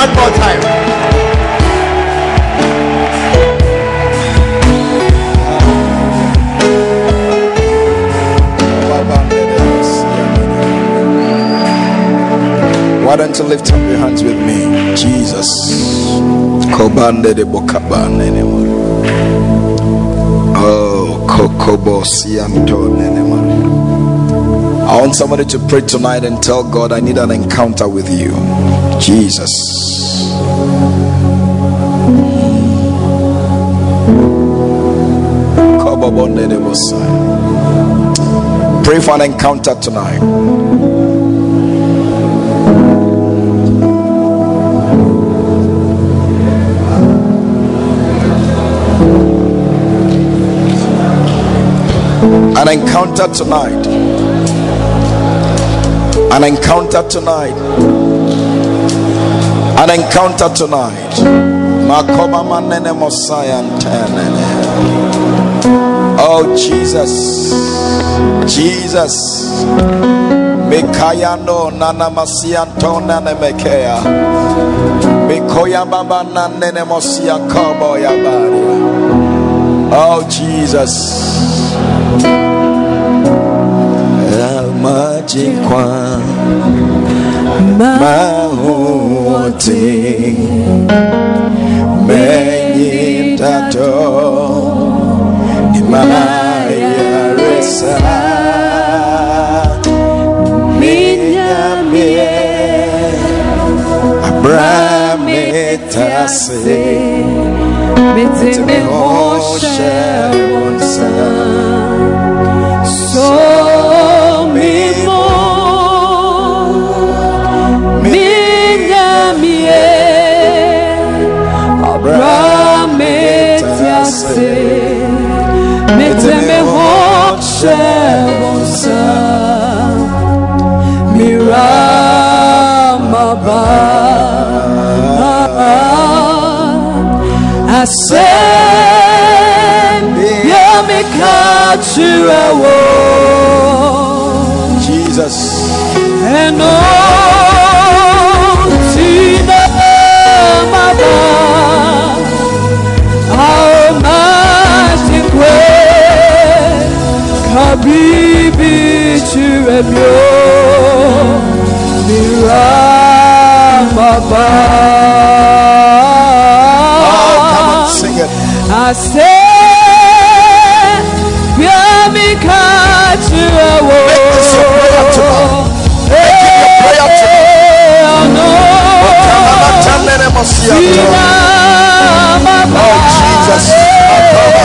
one more time. Why don't you lift up your hands with me? Jesus. Oh. I want somebody to pray tonight and tell God, I need an encounter with you. Jesus. Pray for an encounter tonight. An encounter tonight. An encounter tonight. An encounter tonight. Oh Jesus. Jesus. Mikayano nana masianto nane mekea. Mikoya baba nane mosia kobo ya bari. Oh Jesus. Majikwa Mahote Menyi tato. Imaya resa Minyame Abrame tase Meteme tiase meteme hoshe bonsa miramaba asem yamikachirewo Jesus. And all Miramaba Oh come on sing it I said, Yamika Chirawo. Make this your prayer tonight. Make it your prayer Matanene mosiato. Oh, oh Jesus oh, Makoba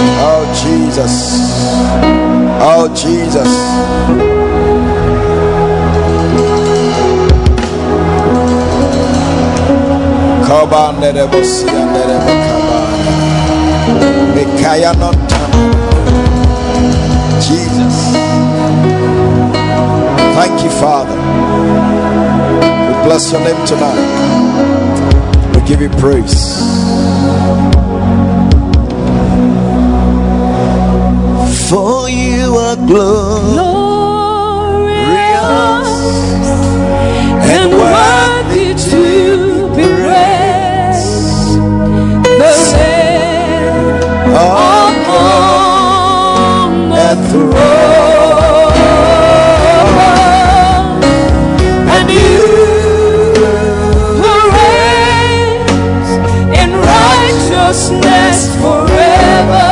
Oh Jesus. Oh Jesus. Jesus. Thank you, Father. We bless your name tonight. We give you praise. for you are glorious and worthy to be praised. The Lamb upon the throne, and you in righteousness forever.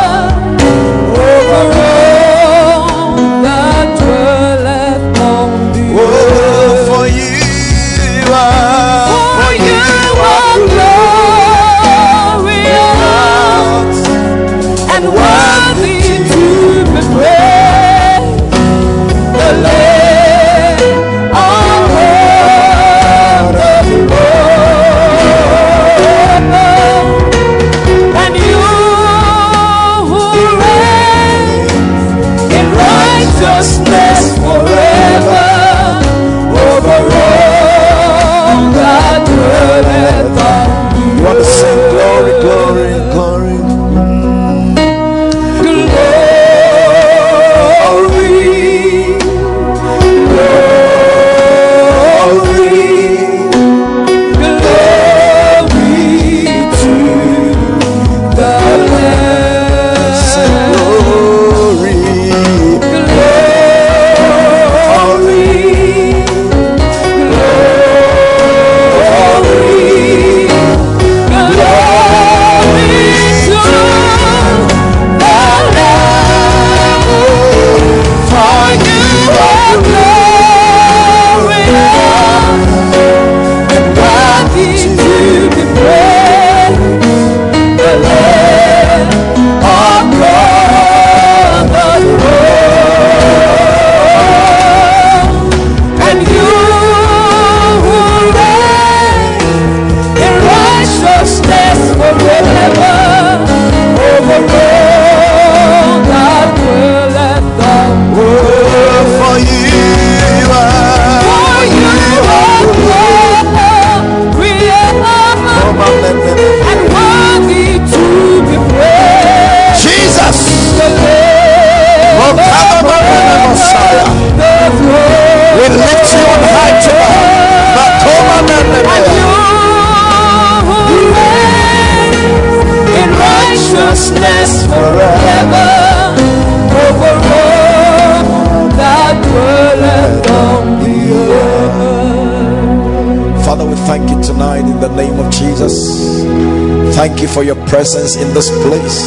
for your presence in this place.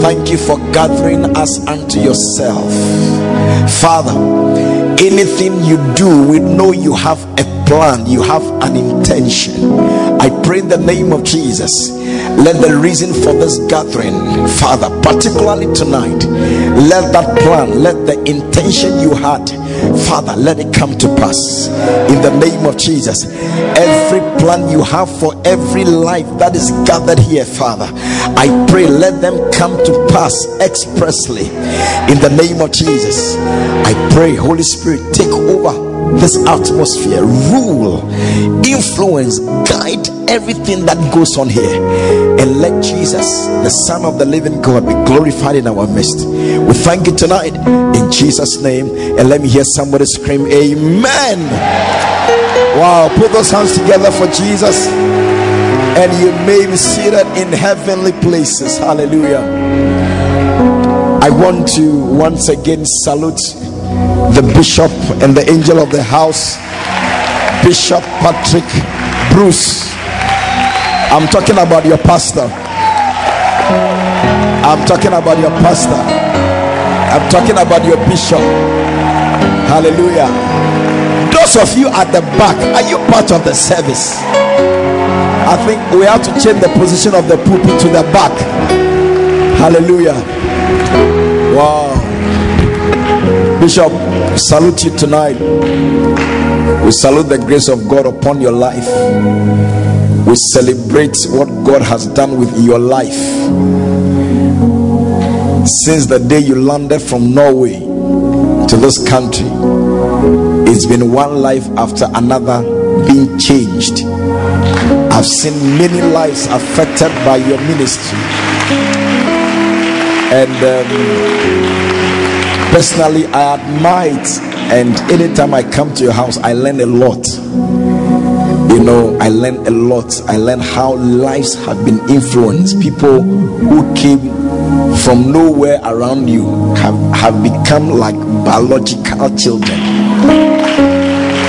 Thank you for gathering us unto yourself. Father, anything you do, we know you have a plan, you have an intention. I pray in the name of Jesus. Let the reason for this gathering, Father, particularly tonight, let that plan, let the intention you had Father, let it come to pass in the name of Jesus. Every plan you have for every life that is gathered here, Father, I pray let them come to pass expressly in the name of Jesus. I pray, Holy Spirit, take over this atmosphere, rule, influence, guide everything that goes on here, and let Jesus, the Son of the living God, be glorified in our midst. We thank you tonight in Jesus' name, and let me hear somebody scream, Amen. Wow, put those hands together for Jesus, and you may be seated in heavenly places. Hallelujah. I want to once again salute the bishop and the angel of the house, Bishop Patrick Bruce. I'm talking about your pastor. I'm talking about your pastor. I'm talking about your bishop. Hallelujah. Those of you at the back, are you part of the service? I think we have to change the position of the pulpit to the back. Hallelujah. Wow. Bishop, salute you tonight. We salute the grace of God upon your life. We celebrate what God has done with your life. Since the day you landed from Norway to this country, it's been one life after another being changed. I've seen many lives affected by your ministry. And um, personally i admire it and anytime i come to your house i learn a lot you know i learn a lot i learn how lives have been influenced people who came from nowhere around you have, have become like biological children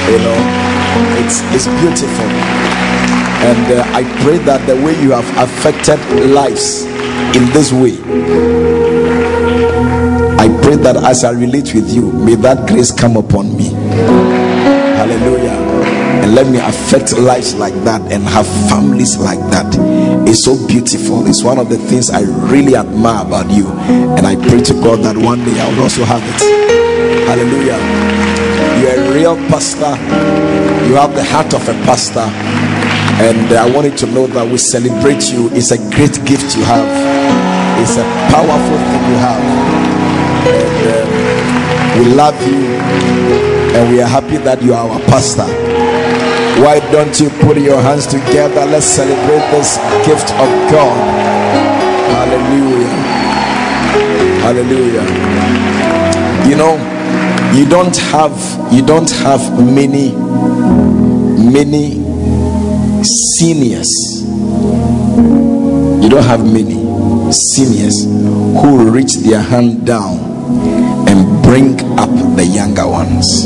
you know it's it's beautiful and uh, i pray that the way you have affected lives in this way I pray that as I relate with you, may that grace come upon me. And let me affect lives like that and have families like that. It's so beautiful. It's one of the things I really admire about you. And I pray to God that one day I will also have it. Hallelujah. You're a real pastor. You have the heart of a pastor. And I wanted to know that we celebrate you. It's a great gift you have. It's a powerful thing you have uh, we love you and we are happy that you are our pastor. Why don't you put your hands together? Let's celebrate this gift of God. Hallelujah. Hallelujah. You know, you don't have you don't have many many seniors. You don't have many seniors who reach their hand down and bring up the younger ones.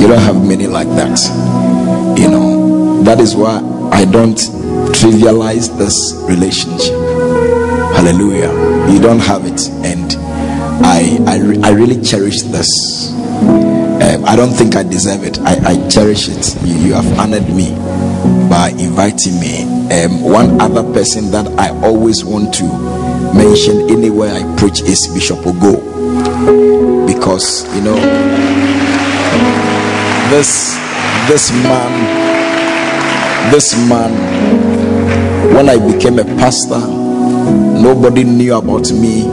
You don't have many like that. That is why I don't trivialize this relationship. Hallelujah. You don't have it, and I I, re- I really cherish this. Um, I don't think I deserve it. I, I cherish it. You, you have honored me by inviting me. Um, one other person that I always want to mention anywhere I preach is Bishop Ogo because you know this this man this man when i became a pastor nobody knew about me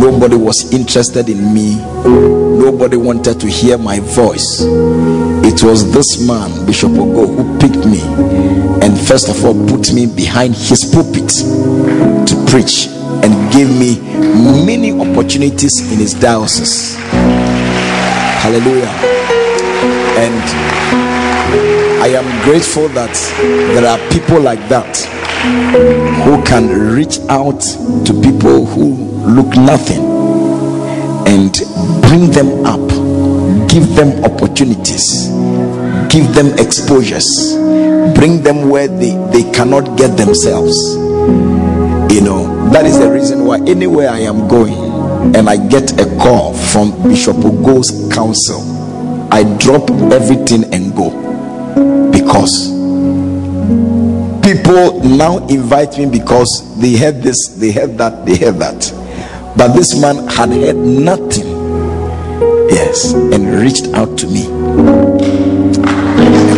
nobody was interested in me nobody wanted to hear my voice it was this man bishop ogo who picked me and first of all put me behind his pulpit to preach and gave me many opportunities in his diocese. Hallelujah. And I am grateful that there are people like that who can reach out to people who look nothing and bring them up, give them opportunities, give them exposures, bring them where they, they cannot get themselves. You know, that is the reason why anywhere I am going, and I get a call from Bishop Ogo's council, I drop everything people now invite me because they heard this, they heard that, they heard that. But this man had heard nothing. Yes, and reached out to me and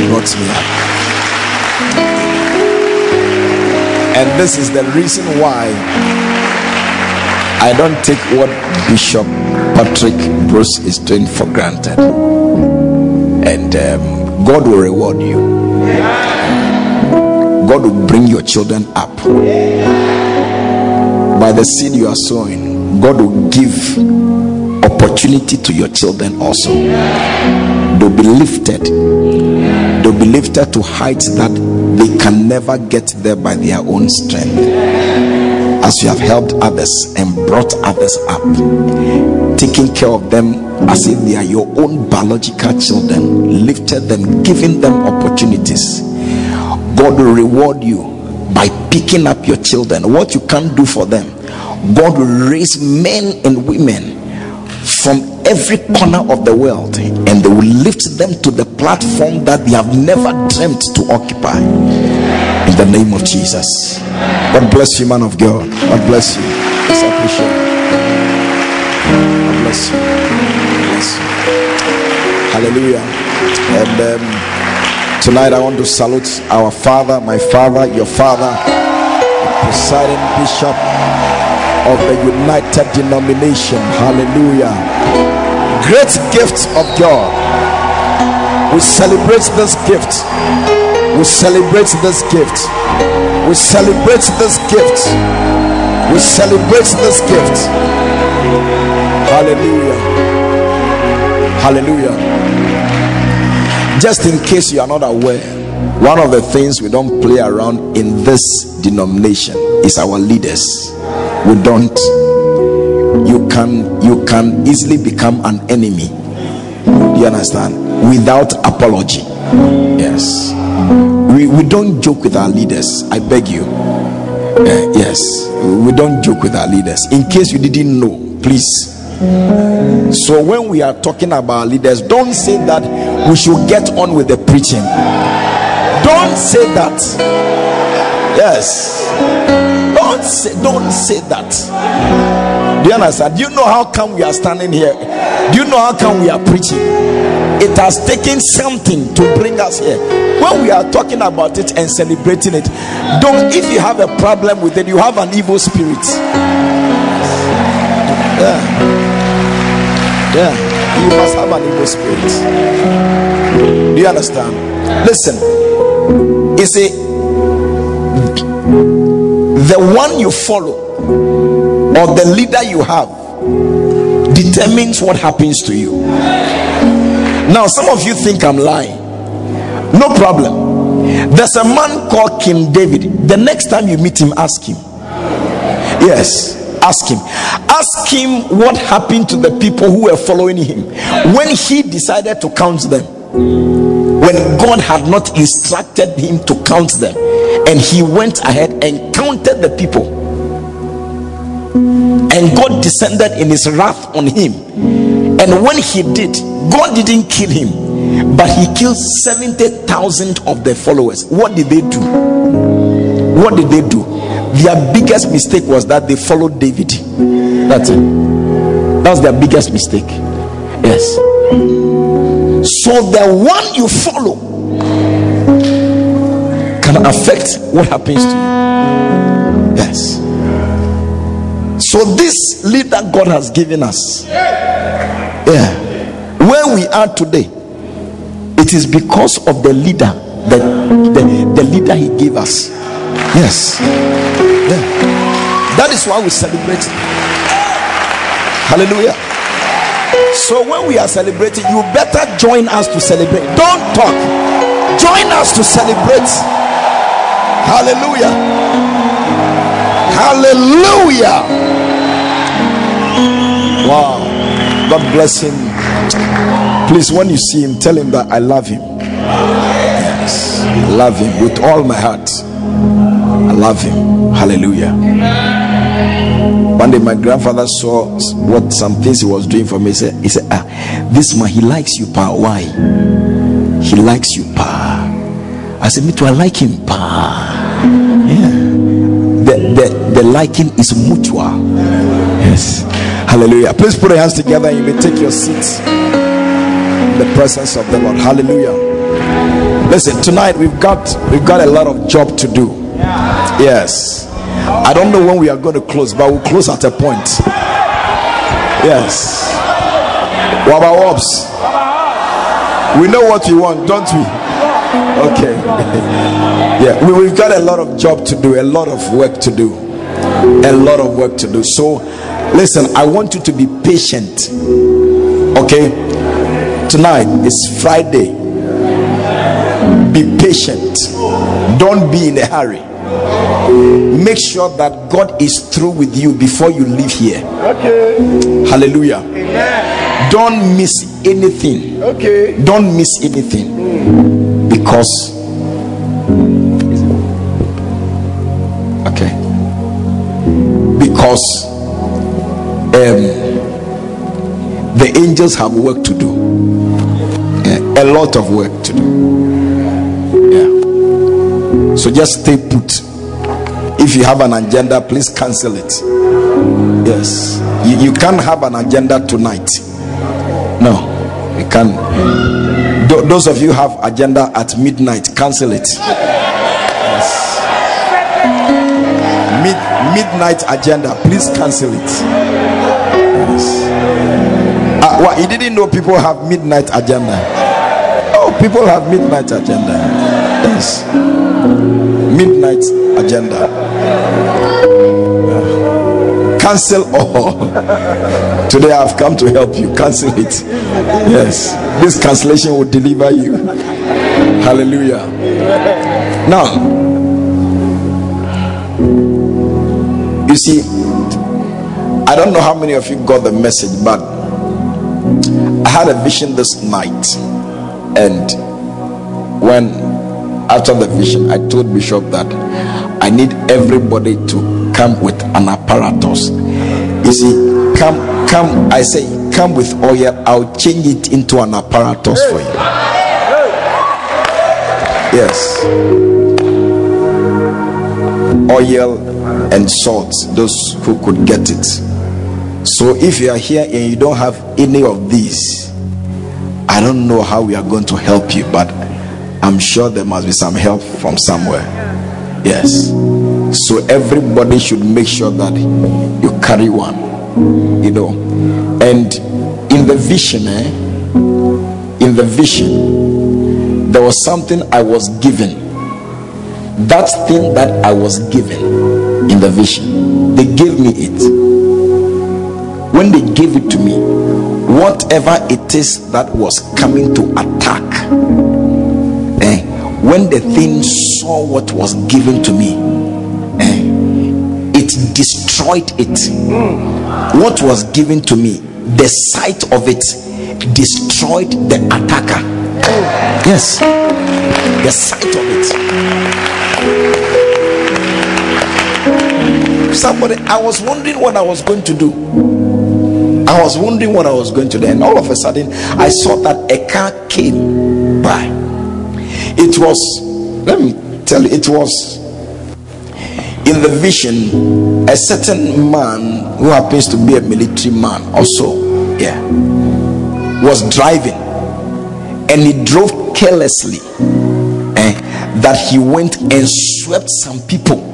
brought me up. And this is the reason why I don't take what Bishop Patrick Bruce is doing for granted. And um, God will reward you. God will bring your children up. By the seed you are sowing, God will give opportunity to your children also. They'll be lifted. They'll be lifted to heights that they can never get there by their own strength. As you have helped others and brought others up, taking care of them as if they are your own biological children, lifted them, giving them opportunities. God will reward you by picking up your children. What you can't do for them, God will raise men and women from every corner of the world and they will lift them to the platform that they have never dreamt to occupy the name of jesus god bless you man of god god bless you it's appreciated god bless you bless you hallelujah and um, tonight i want to salute our father my father your father the presiding bishop of the United Denomination. Hallelujah. Great gift of God. We celebrate this gift. We celebrate this gift. We celebrate this gift. We celebrate this gift. Hallelujah. Hallelujah. Just in case you are not aware, one of the things we don't play around in this denomination is our leaders we don't you can you can easily become an enemy you understand without apology yes we, we don't joke with our leaders i beg you uh, yes we don't joke with our leaders in case you didn't know please so when we are talking about leaders don't say that we should get on with the preaching don't say that yes don't say, don't say that. Do you understand? Do you know how come we are standing here? Do you know how come we are preaching? It has taken something to bring us here. When we are talking about it and celebrating it, don't if you have a problem with it, you have an evil spirit. Yeah. Yeah. You must have an evil spirit. Do you understand? Listen. You see, the one you follow or the leader you have determines what happens to you. Now, some of you think I'm lying. No problem. There's a man called King David. The next time you meet him, ask him. Yes, ask him. Ask him what happened to the people who were following him when he decided to count them. When God had not instructed him to count them and he went ahead and counted the people and god descended in his wrath on him and when he did god didn't kill him but he killed 70,000 of their followers. What did they do? What did they do? Their biggest mistake was that they followed david. That's it. That's their biggest mistake. Yes. So the one you follow can affect what happens to you. Yes. So, this leader God has given us, yeah, where we are today, it is because of the leader, the, the, the leader He gave us. Yes. Yeah. That is why we celebrate. Hallelujah. So when we are celebrating, you better join us to celebrate. Don't talk. Join us to celebrate. Hallelujah. Hallelujah. Wow. God bless him. Please, when you see him, tell him that I love him. Yes. I love him with all my heart. I love him. Hallelujah. One day, my grandfather saw what some things he was doing for me. He said, he said ah, This man, he likes you, pa. Why? He likes you, pa. I said, Me too, I like him, pa. Yeah. The, the, the liking is mutual. Yes. Hallelujah. Please put your hands together and you may take your seats in the presence of the Lord. Hallelujah. Listen, tonight we've got we've got a lot of job to do. Yes. I don't know when we are going to close, but we'll close at a point. Yes. Waba Wops. We know what we want, don't we? Okay. yeah, we, we've got a lot of job to do, a lot of work to do. A lot of work to do. So, listen, I want you to be patient. Okay? Tonight is Friday. Be patient. Don't be in a hurry make sure that God is through with you before you leave here. Okay. Hallelujah. Amen. Don't miss anything. Okay. Don't miss anything. Mm. Because okay. Because um the angels have work to do. Yeah, a lot of work to do. Yeah. So just stay put if you have an agenda please cancel it yes you, you can't have an agenda tonight no you can't Th- those of you have agenda at midnight cancel it midnight agenda please cancel it yes. uh, what, you didn't know people have midnight agenda oh people have midnight agenda yes midnight agenda. Cancel all. Today I've come to help you. Cancel it. Yes. This cancellation will deliver you. Hallelujah. Now, see, I don't know how many of you got the message, but I had a vision this night. And when after the vision, I told Bishop that I need everybody to come with an apparatus. You see, come, come, I say, come with oil, I'll change it into an apparatus for you. Yes. Oil and salt, those who could get it. So if you are here and you don't have any of these, I don't know how we are going to help you, but I'm sure there must be some help from somewhere. Yes. So everybody should make sure that you carry one. You know. And in the vision, eh? In the vision, there was something I was given. That thing that I was given in the vision, they gave me it. When they gave it to me, whatever it is that was coming to attack eh, when the thing saw what was given to me eh, it destroyed it. What was given to me the sight of it destroyed the attacker. Yes the sight of it somebody i was wondering what i was going to do. I was wondering what i was going to do. And all of a sudden i saw that a car came by. It was, let me tell you, it was in the vision a certain man who happens to be a military man also, yeah, was driving. And he drove carelessly eh, that he went and swept some people.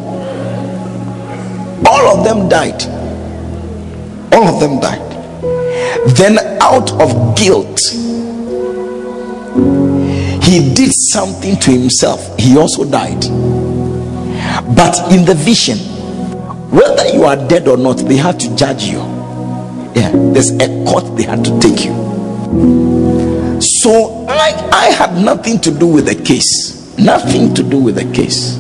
Them died. All of them died. Then, out of guilt, he did something to himself, he also died. But in the vision, whether you are dead or not, they had to judge you. Yeah, there's a court they had to take you. So I, I had nothing to do with the case, nothing to do with the case.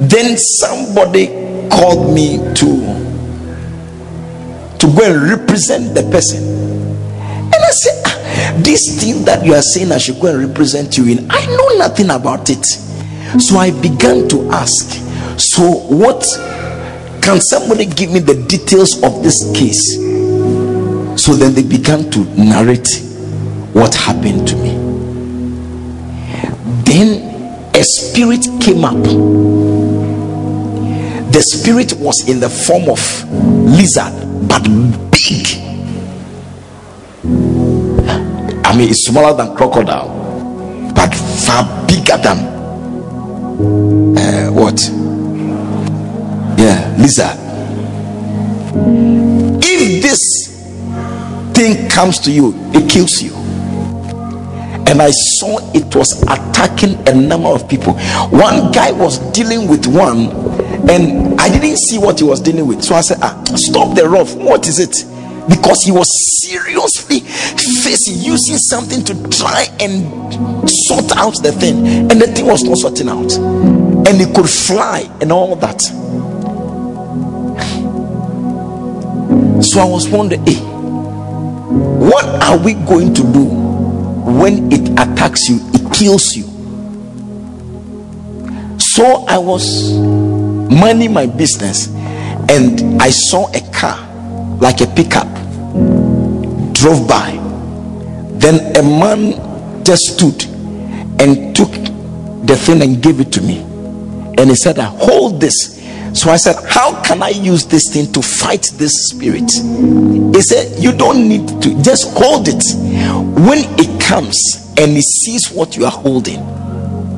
Then somebody called me to to go and represent the person, and I said, ah, this thing that you are saying I should go and represent you in, I know nothing about it. So I began to ask, so what Can somebody give me the details of this case? So then they began to narrate what happened to me. Then a spirit came up. The spirit was in the form of lizard, but big. I mean, it's smaller than crocodile, but far bigger than uh, what? Yeah, lizard. If this thing comes to you, it kills you. And I saw it was attacking a number of people. One guy was dealing with one, and I didn't see what he was dealing with. So I said, ah, Stop the rough. What is it? Because he was seriously facing using something to try and sort out the thing, and the thing was not sorting out, and he could fly and all that. So I was wondering, hey, what are we going to do when it attacks you? It kills you. So I was minding my business and I saw a car like a pickup drove by. Then a man just stood and took the thing and gave it to me. And he said, I Hold this so I said, How can I use this thing to fight this spirit? He said, You don't need to just hold it. When it comes and it sees what you are holding,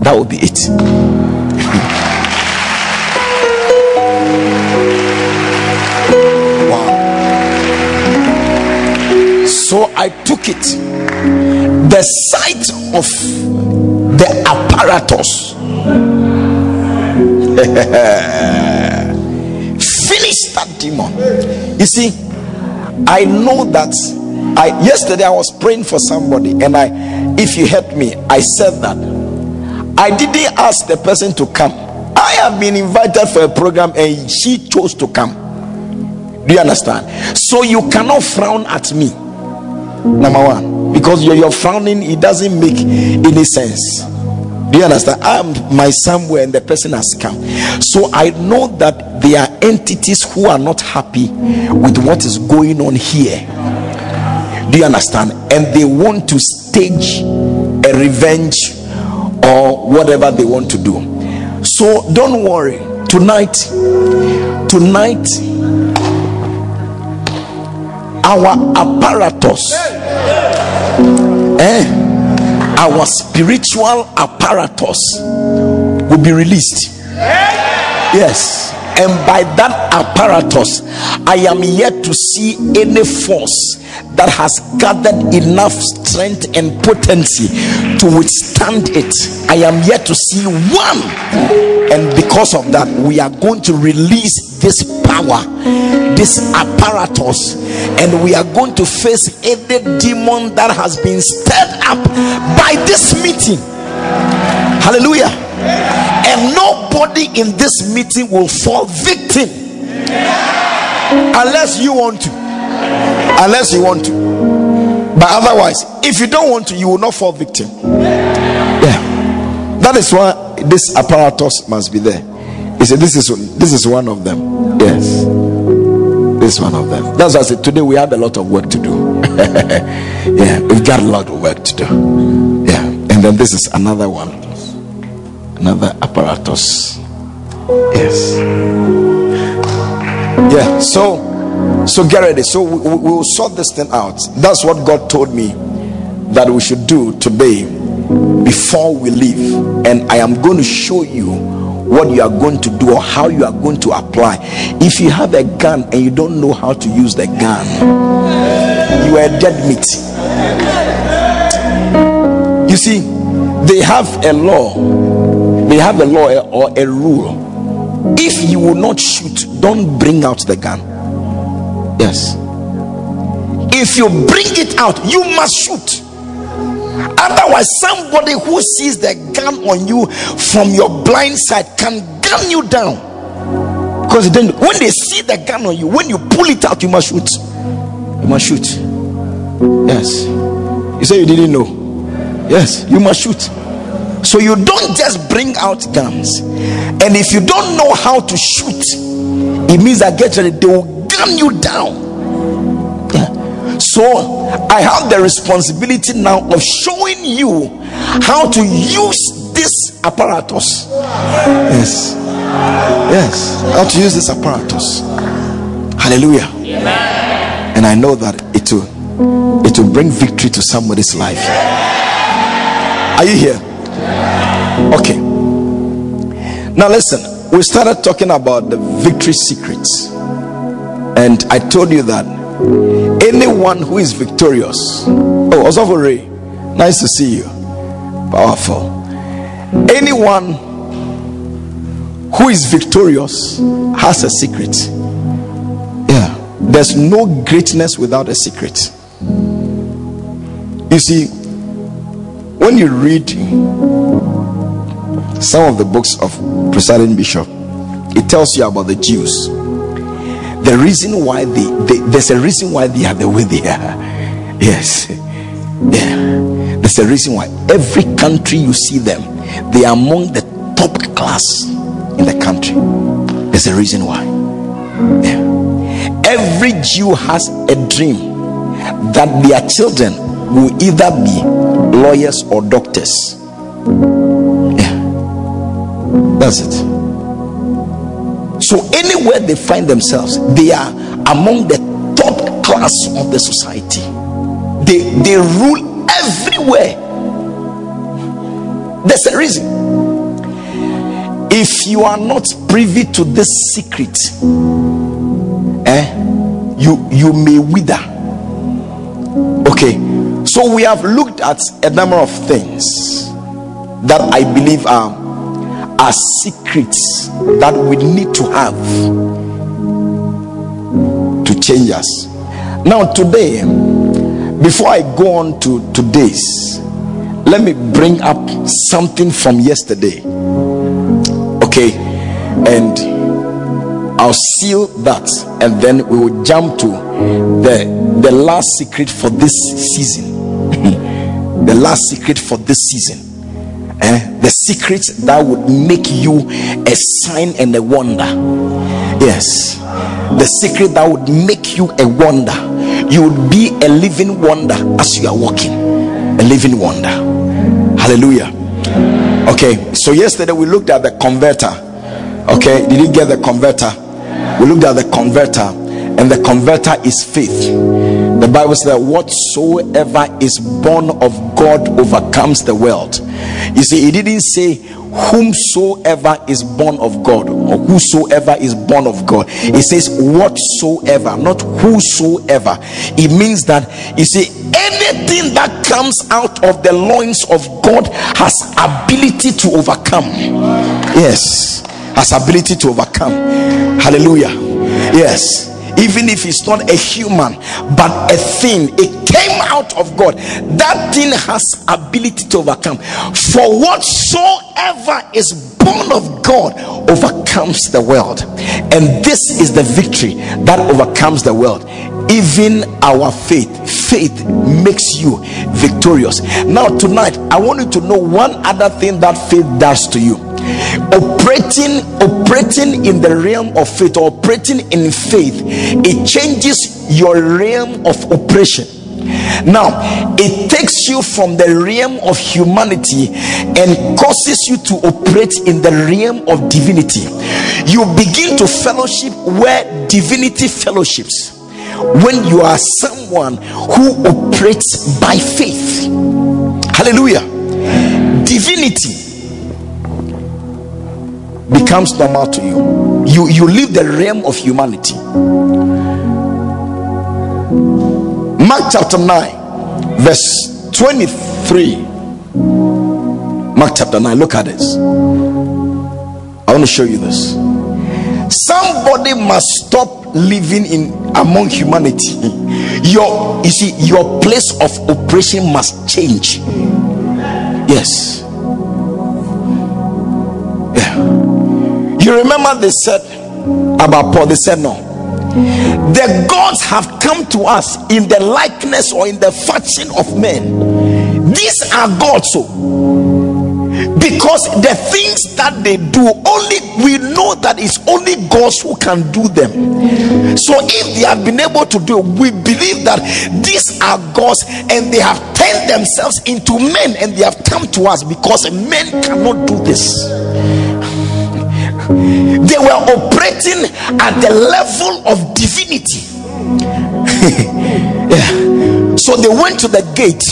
that will be it. So I took it. The sight of the apparatus Finish that demon. You see, I know that I yesterday I was praying for somebody, and I if you help me, I said that I didn't ask the person to come. I have been invited for a program and she chose to come. Do you understand? So you cannot frown at me. Number one, because you're, you're frowning, it doesn't make any sense. Do you understand? I'm my somewhere and the person has come. So I know that there are entities who are not happy with what is going on here. Do you understand? And they want to stage a revenge or whatever they want to do. So don't worry. Tonight, tonight, our apparatus. Eh? our spiritual apparatus will be released. Yes. And by that apparatus, I am yet to see any force that has gathered enough strength and potency to withstand it. I am yet to see one. And because of that, we are going to release this power, this apparatus, and we are going to face any demon that has been stirred up by this meeting. Hallelujah. And nobody in this meeting will fall victim. Unless you want to. Unless you want to. But otherwise if you don't want to you will not fall victim. Yeah. That is why this apparatus must be there. He said this is this is one of them. Yes this one of them that's why i said today we have a lot of work to do yeah we've got a lot of work to do yeah and then this is another one another apparatus yes yeah so so get ready. So we, we will sort this thing out. That's what God told me that we should do today before we leave. And I am going to show you what you are going to do or how you are going to apply. If you have a gun and you don't know how to use the gun, you are dead meat. You see, they have a law, they have a law or a rule. If you will not shoot, don't bring out the gun. Yes. If you bring it out, you must shoot. Otherwise, somebody who sees the gun on you from your blind side can gun you down. Because then, when they see the gun on you, when you pull it out, you must shoot. You must shoot. Yes. You say you didn't know. Yes, you must shoot. So you don't just bring out guns. And if you don't know how to shoot, it means that get ready, they will gun you down. So I have the responsibility now of showing you how to use this apparatus. Yes. Yes. How to use this apparatus. Hallelujah. And I know that it will it will bring victory to somebody's life. Are you here? Okay. Now listen. We started talking about the victory secrets. And I told you that anyone who is victorious. Oh, Osofo Ray, nice to see you. Powerful. Anyone who is victorious has a secret. Yeah. There's no greatness without a secret. You see, when you read some of the books of presiding bishop, it tells you about the Jews. The reason why they, they there's a reason why they are the way they are. Yes. Yeah. There's a reason why every country you see them, they are among the top class in the country. There's a reason why. Yeah. Every Jew has a dream that their children will either be lawyers or doctors. Yeah. That's it. So anywhere they find themselves, they are among the top class of the society. They they rule everywhere. There's a reason. If you are not privy to this secret, eh, you you may wither. Okay, so we have looked at a number of things that I believe are are secrets that we need to have to change us. Now, today, before I go on to today's, let me bring up something from yesterday. Okay, and I'll seal that, and then we will jump to the the last secret for this season. the last secret for this season eh, the secret that would make you a sign and a wonder. Yes. The secret that would make you a wonder. You would be a living wonder as you are walking. A living wonder. Hallelujah. Okay so yesterday we looked at the converter. Okay did you get the converter? We looked at the converter and the converter is faith the bible says that whatsoever is born of god overcomes the world you see, he didn't say whomsoever is born of God or whosoever is born of God. It says whatsoever, not whosoever. It means that you see anything that comes out of the loins of God has ability to overcome. Yes, has ability to overcome. Hallelujah. Yes even if it's not a human but a thing. It came out of god. That thing has ability to overcome. For whatsoever is born of god overcomes the world. And this is the victory that overcomes the world. Even our faith faith makes you victorious. Now tonight i want you to know one other thing that faith does to you. Operating operating in the realm of faith operating in faith it changes your realm of operation. Now it takes you from the realm of humanity and causes you to operate in the realm of divinity. You begin to fellowship where divinity fellowships when you are someone who operates by faith. Hallelujah. Divinity becomes normal to you. You you leave the realm of humanity. Mark chapter 9 verse 23 mark chapter 9 look at this. I want to show you this. Somebody must stop living in among humanity. Your you see your place of operation must change. Yes. Yeah. You remember they said about Paul, they said, No, the gods have come to us in the likeness or in the fashion of men. These are gods, so because the things that they do only we know that it's only gods who can do them. So if they have been able to do we believe that these are gods and they have turned themselves into men and they have come to us because men cannot do this. They were operating at the level of divinity. Yeah. So they went to the gate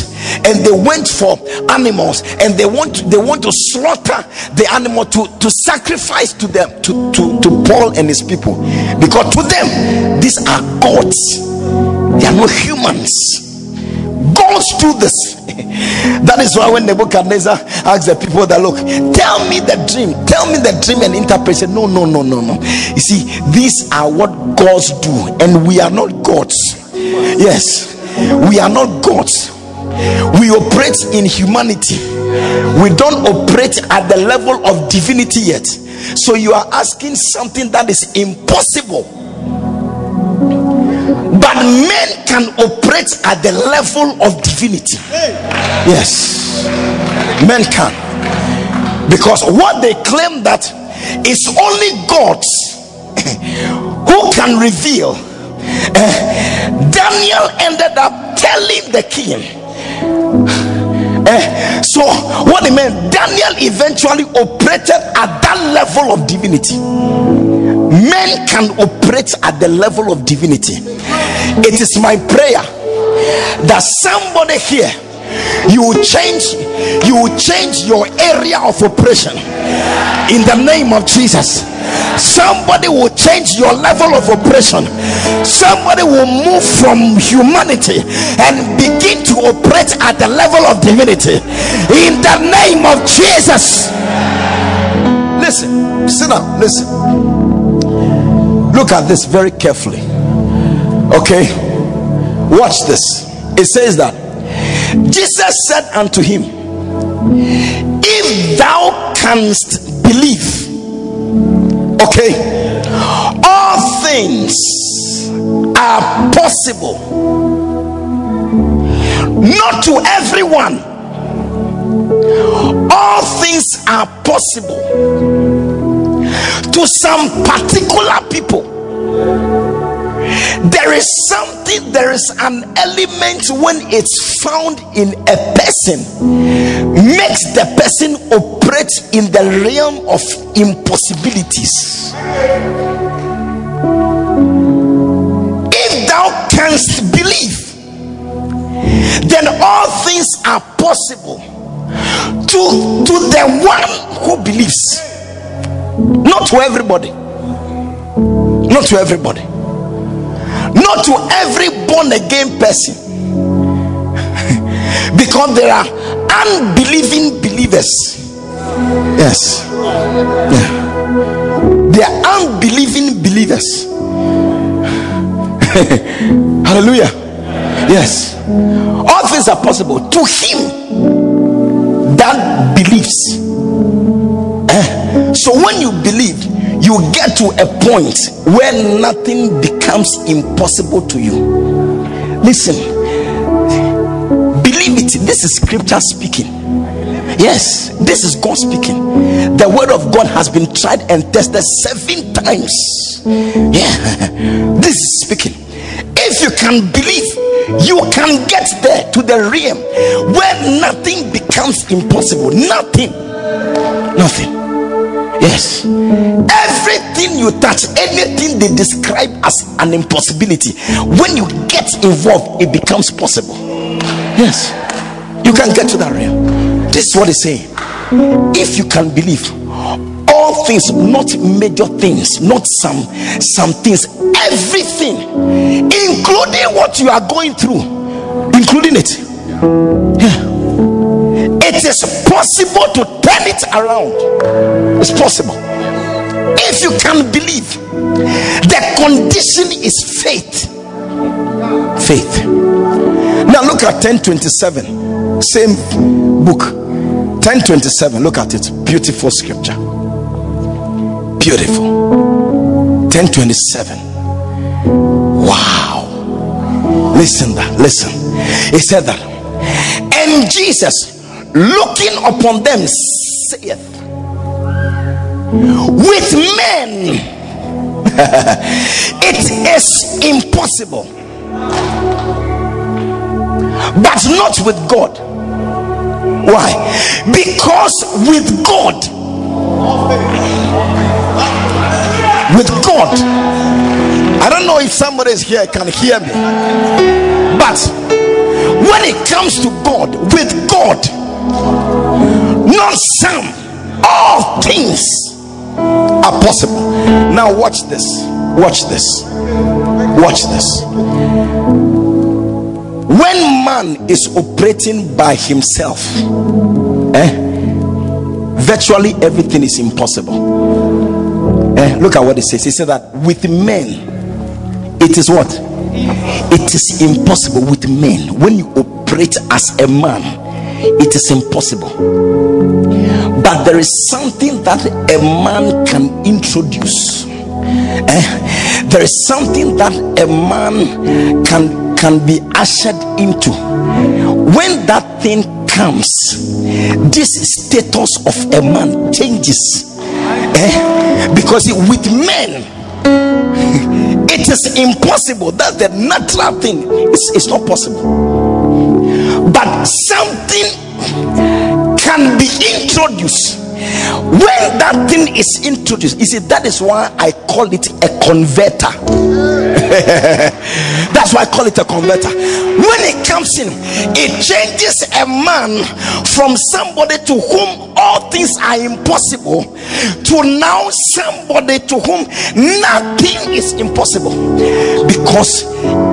and they went for animals and they want they want to slaughter the animal to to sacrifice to them to to, to paul and his people because to them these are gods they are not humans gods do this that is why when Nebuchadnezzar asked the people that look, tell me the dream, tell me the dream and interpret. No, no, no, no, no. You see, these are what gods do, and we are not gods. Yes, we are not gods. We operate in humanity. We don't operate at the level of divinity yet. So you are asking something that is impossible but men can operate at the level of divinity yes men can because what they claim that is only gods who can reveal uh, daniel ended up telling the king. Uh, so what it meant daniel eventually operated at that level of divinity. Men can operate at the level of divinity. It is my prayer that somebody here you will change you will change your area of operation in the name of jesus. Somebody will change your level of operation somebody will move from humanity and begin to operate at the level of divinity. In the name of jesus. Listen sit down listen. Look at this very carefully. Okay, watch this. It says that Jesus said unto him, If thou canst believe, okay, all things are possible, not to everyone, all things are possible. To some particular people there is something there is an element when it's found in a person makes the person operate in the realm of impossibilities if thou canst believe then all things are possible to to the one who believes not to everybody. Not to everybody. Not to every born again person. because there are unbelieving believers. Yes. Yeah. They are unbelieving believers. Hallelujah. Yes. All things are possible to him that believes. Eh? So when you believe, you get to a point where nothing becomes impossible to you. Listen, believe it. This is scripture speaking. Yes, this is God speaking. The word of God has been tried and tested seven times. Yeah, this is speaking. If you can believe, you can get there to the realm where nothing becomes impossible. Nothing, nothing. Yes. Everything you touch, anything they describe as an impossibility, when you get involved, it becomes possible. Yes. You can get to that realm. This is what he's saying. If you can believe, all things, not major things, not some some things, everything, including what you are going through, including it. Yeah it is possible to turn it around. It's possible. If you can believe, the condition is faith. Faith. Now look at 1027, same book. 1027. Look at it. Beautiful scripture. Beautiful. 1027. Wow. Listen that. Listen. He said that. And Jesus looking upon them saith with men it is impossible but not with god. Why? Because with god with god i don't know if somebody is here can hear me but when it comes to god with god not some. All things are possible. Now watch this. Watch this. Watch this. When man is operating by himself eh, virtually everything is impossible. Eh, look at what it says. He said that with men it is what? It is impossible with men. When you operate as a man it is impossible. But there is something that a man can introduce. Eh? there is something that a man can can be ushered into. When that thing comes this status of a man changes. Eh? because with men it is impossible that's the natural thing it's, it's not possible but something can be introduced. When that thing is introduced you see that is why i call it a converter. That's why i call it a converter. When it comes in it changes a man from somebody to whom all things are impossible to now somebody to whom nothing is impossible. Because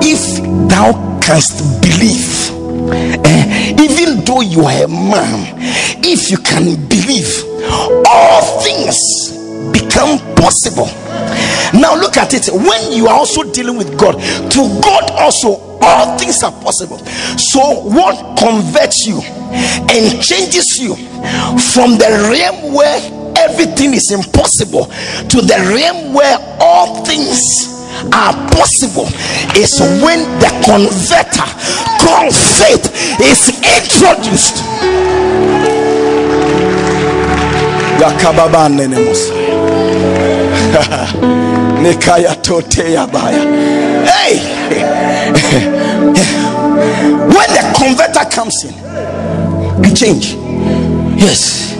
if thou canst believe eh, even though you are a man if you can believe all things become possible. Now look at it. When you are also dealing with god to god also all things are possible. So what converts you and changes you from the realm where everything is impossible to the realm where all things are possible is when the converter called faith is introduced. Hey! When the converter comes in you change. Yes.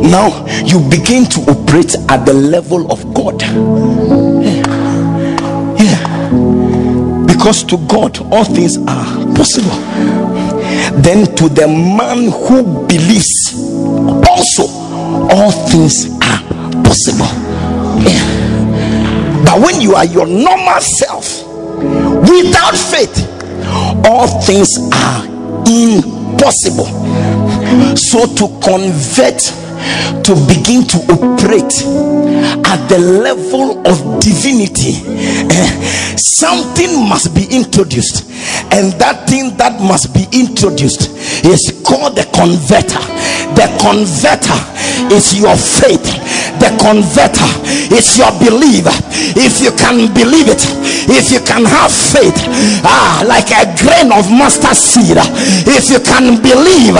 Now you begin to operate at the level of god because to god all things are possible. Then to the man who believes also all things are possible. Yeah. but when you are your normal self without faith all things are impossible. So to convert to begin to operate at the level of divinity. Eh, something must be introduced and that thing that must be introduced is called the converter. The converter is your faith the converter. Is your belief if you can believe it if you can have faith ah like a grain of mustard seed. If you can believe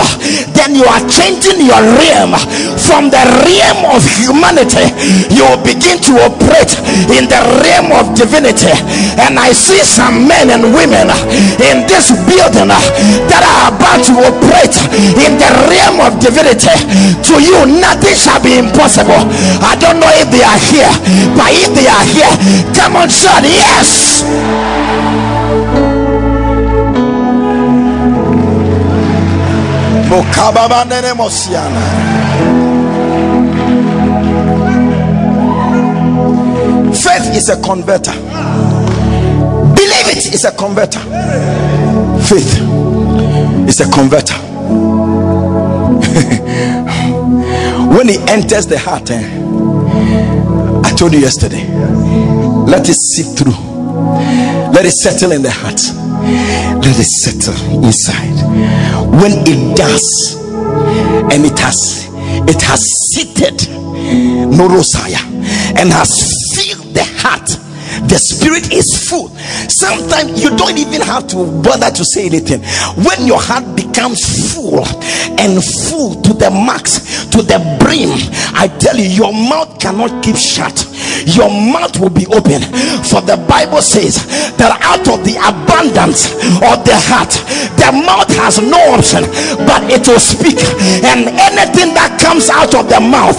then you are changing your realm. From the realm of humanity you will begin to operate in the realm of divinity. And i see some men and women in this building that are about to operate in the realm of divinity. To you nothing shall be impossible i don't know if they are here but if they are here come on shout yes. Faith is a converter. Believe it is a converter. Faith is a converter. when it enters the heart, eh, I told you yesterday, let it seep through, let it settle in the heart, let it settle inside. When it does, and it has it has seated Norosaya and has filled the heart the spirit is full. Sometimes you don't even have to bother to say anything. When your heart becomes full and full to the max to the brim i tell you your mouth cannot keep shut your mouth will be open. For the Bible says that out of the abundance of the heart, the mouth has no option but it will speak, and anything that comes out of the mouth,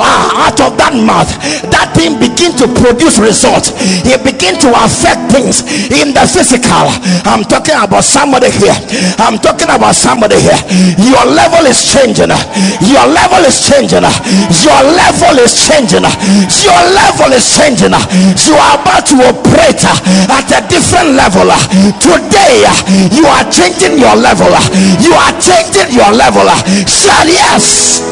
uh, out of that mouth, that thing begin to produce results. It begin to affect things in the physical. I'm talking about somebody here. I'm talking about somebody here. Your level is changing. Your level is changing. Your level is changing. Your level is changing. You are about to operate at a different level. Today, you are changing your level. You are changing your level. Shout yes.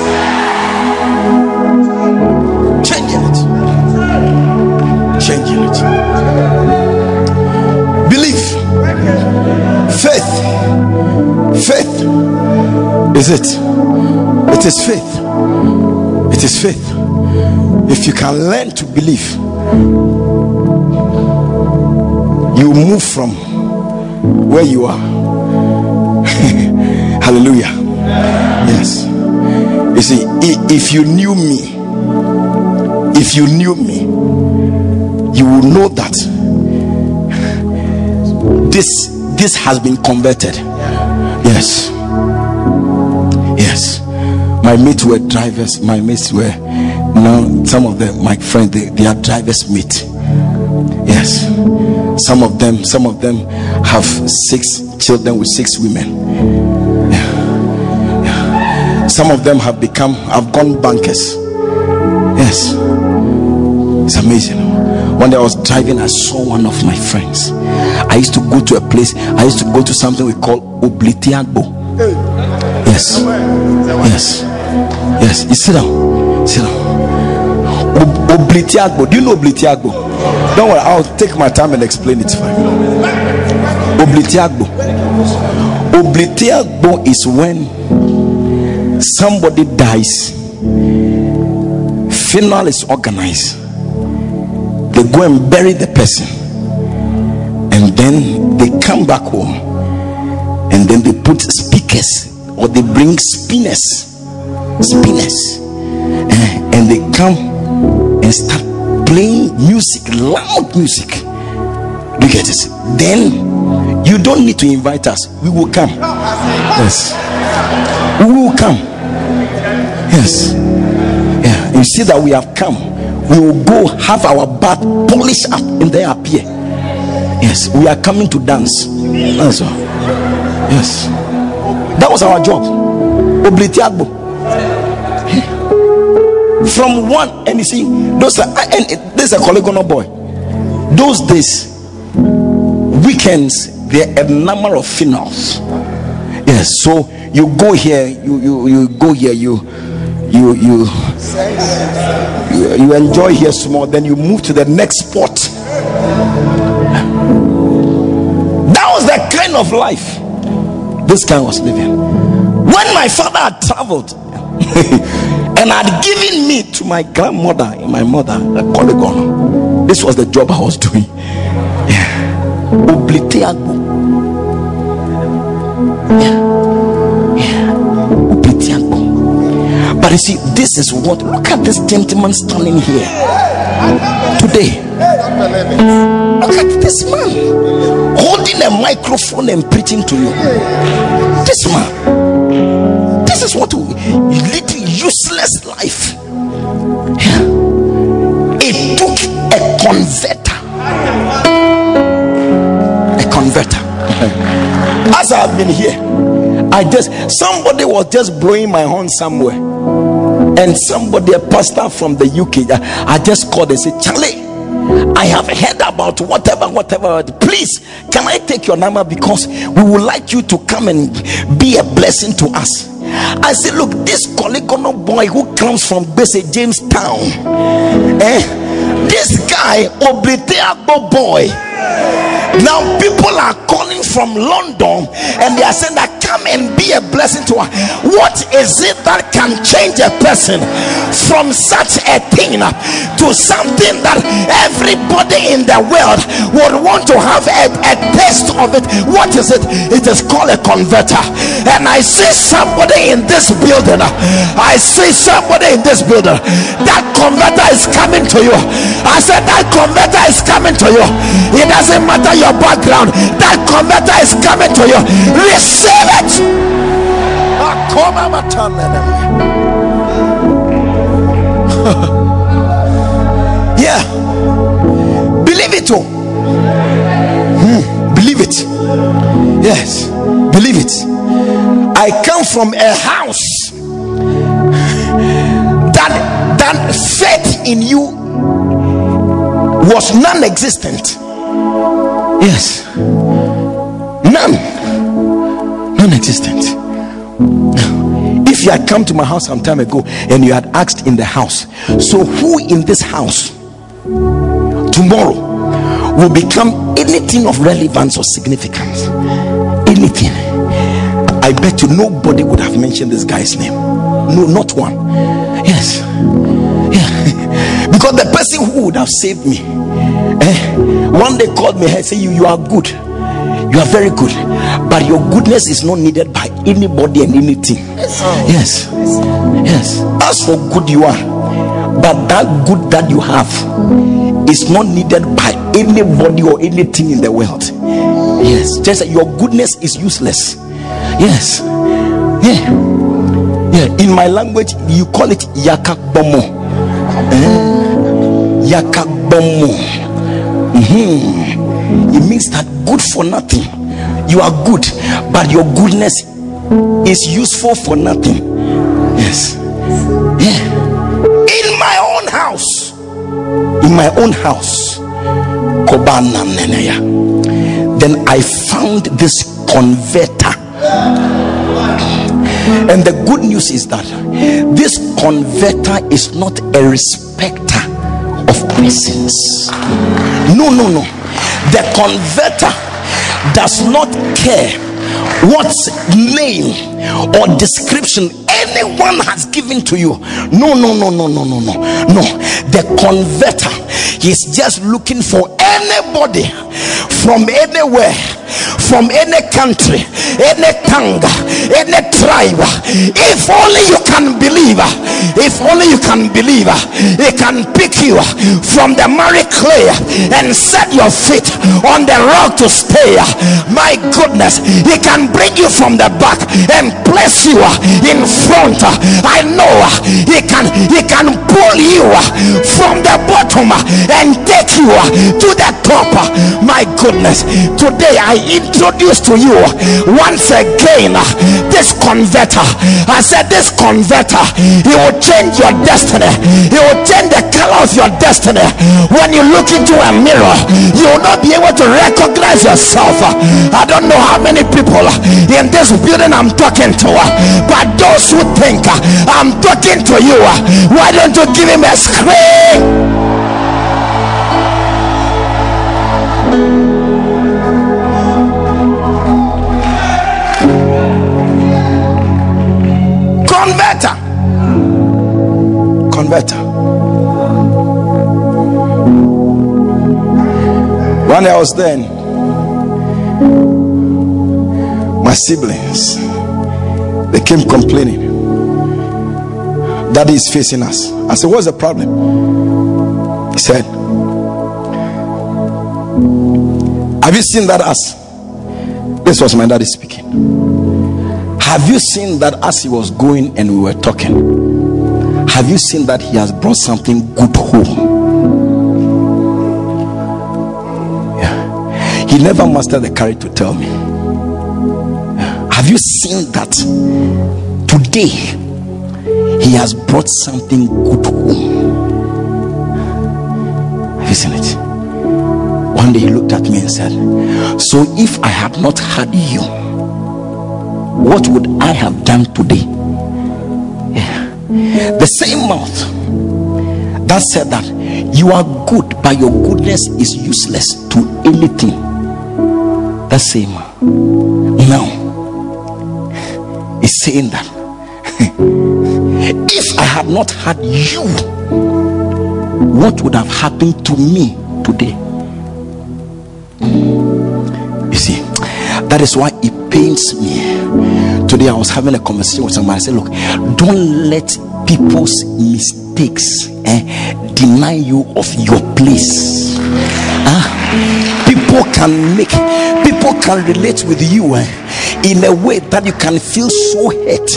Faith. Is it? It is faith. It is faith. If you can learn to believe, you move from where you are. Hallelujah. Yes. You see, if you knew me, if you knew me, you will know that this this has been converted. Yes. Yes. My mates were drivers. My mates were now some of them, my friends, they, they are drivers' mate. Yes. Some of them, some of them have six children with six women. Yeah. Yeah. Some of them have become have gone bankers. Yes. It's amazing. One day I was driving, I saw one of my friends. I used to go to a place, I used to go to something we call Oblitiagbo. Yes. Yes. Yes. You sit down. Sit down. Oblitiagbo. Do you know Oblitiagbo? Don't worry, I'll take my time and explain it fine. Oblitiagbo. Oblitiagbo is when somebody dies, funeral is organized, they go and bury the person, and then they come back home, and then they put speakers or they bring spinners, spinners, eh, and they come and start playing music, loud music. Look at this. Then you don't need to invite us. We will come. Yes. We will come. Yes. Yeah. You see that we have come. We will go have our bath polish up and then appear. Yes. We are coming to dance. That's all. Yes. That was our job. Oblitiagbo from one and you see those are and this is a polygonal boy those days weekends there are a number of funerals yes so you go here you you, you go here you you you you, you enjoy here small then you move to the next spot of life this guy was living when my father had traveled and had given me to my grandmother and my mother a polygon. This was the job I was doing. Yeah. Yeah. But you see, this is what look at this gentleman standing here today. Look at this man holding a microphone and preaching to you. This man. This is what we leading useless life. It took a converter. A converter. As I've been here, I just somebody was just blowing my horn somewhere, and somebody, a pastor from the UK, I, I just called and said, Charlie. I have heard about whatever, whatever. Please, can I take your number because we would like you to come and be a blessing to us. I said, Look, this Kolikono boy who comes from Bese Jamestown, eh? This guy, Oblitiagbo boy, Now people are calling from London and they are saying that come and be a blessing to her. What is it that can change a person from such a thing to something that everybody in the world would want to have a, a taste of it? What is it? It is called a converter. And I see somebody in this building. I see somebody in this building. That converter is coming to you. I said that converter is coming to you. It doesn't matter your background. That converter is coming to you. Receive it. yeah. Believe it too. Hmm. Believe it. Yes. Believe it. I come from a house that that faith in you was non-existent. Yes. None. Non-existent if you had come to my house some time ago and you had asked in the house so who in this house tomorrow will become anything of relevance or significance? Anything. I bet you nobody would have mentioned this guy's name. No not one. Yes. Yeah. Because the person who would have saved me eh, one day called me and said you you are good. You are very good. But your goodness is not needed by anybody and anything. Yes. Yes. As for good you are but that good that you have is not needed by anybody or anything in the world. Yes. Just your goodness is useless. Yes. Yeah. Yeah. In my language you call it yakakbomo eh? Yakakbomo mm-hmm. it means that good for nothing. You are good but your goodness is useful for nothing. Yes. Yeah. In my own house. In my own house. Then i found this converter. And the good news is that this converter is not a respecter of presence, No, no, no. The converter does not care what name or description anyone has given to you. No, no, no, no, no, no, no. No. The converter is just looking for anybody from anywhere from any country, any tongue, any tribe. If only you can believe, if only you can believe, he can pick you from the miry clay and set your feet on the rock to stay. My goodness, he can bring you from the back and place you in front. I know he can he can pull you from the bottom and take you to top. My goodness, today I introduce to you once again this converter. I said, This converter, he will change your destiny, he will change the color of your destiny. When you look into a mirror, you will not be able to recognize yourself. I don't know how many people in this building I'm talking to, but those who think I'm talking to you, why don't you give him a scream? One day i was then my siblings they came complaining. Daddy is facing us. I said what's the problem? He said have you seen that us this was my daddy speaking. Have you seen that as he was going and we were talking? Have you seen that he has brought something good home? Yeah. He never mastered the courage to tell me. Have you seen that today he has brought something good home? Have you seen it? One day he looked at me and said, So if I had not had you, what would I have done today? The same mouth that said that you are good, but your goodness is useless to anything. That same man now is saying that if I had not had you, what would have happened to me today? You see, that is why it pains me. Today I was having a conversation with somebody. I said, Look, don't let people's mistakes eh, deny you of your place. Ah, people can make people can relate with you. Eh? In a way that you can feel so hurt.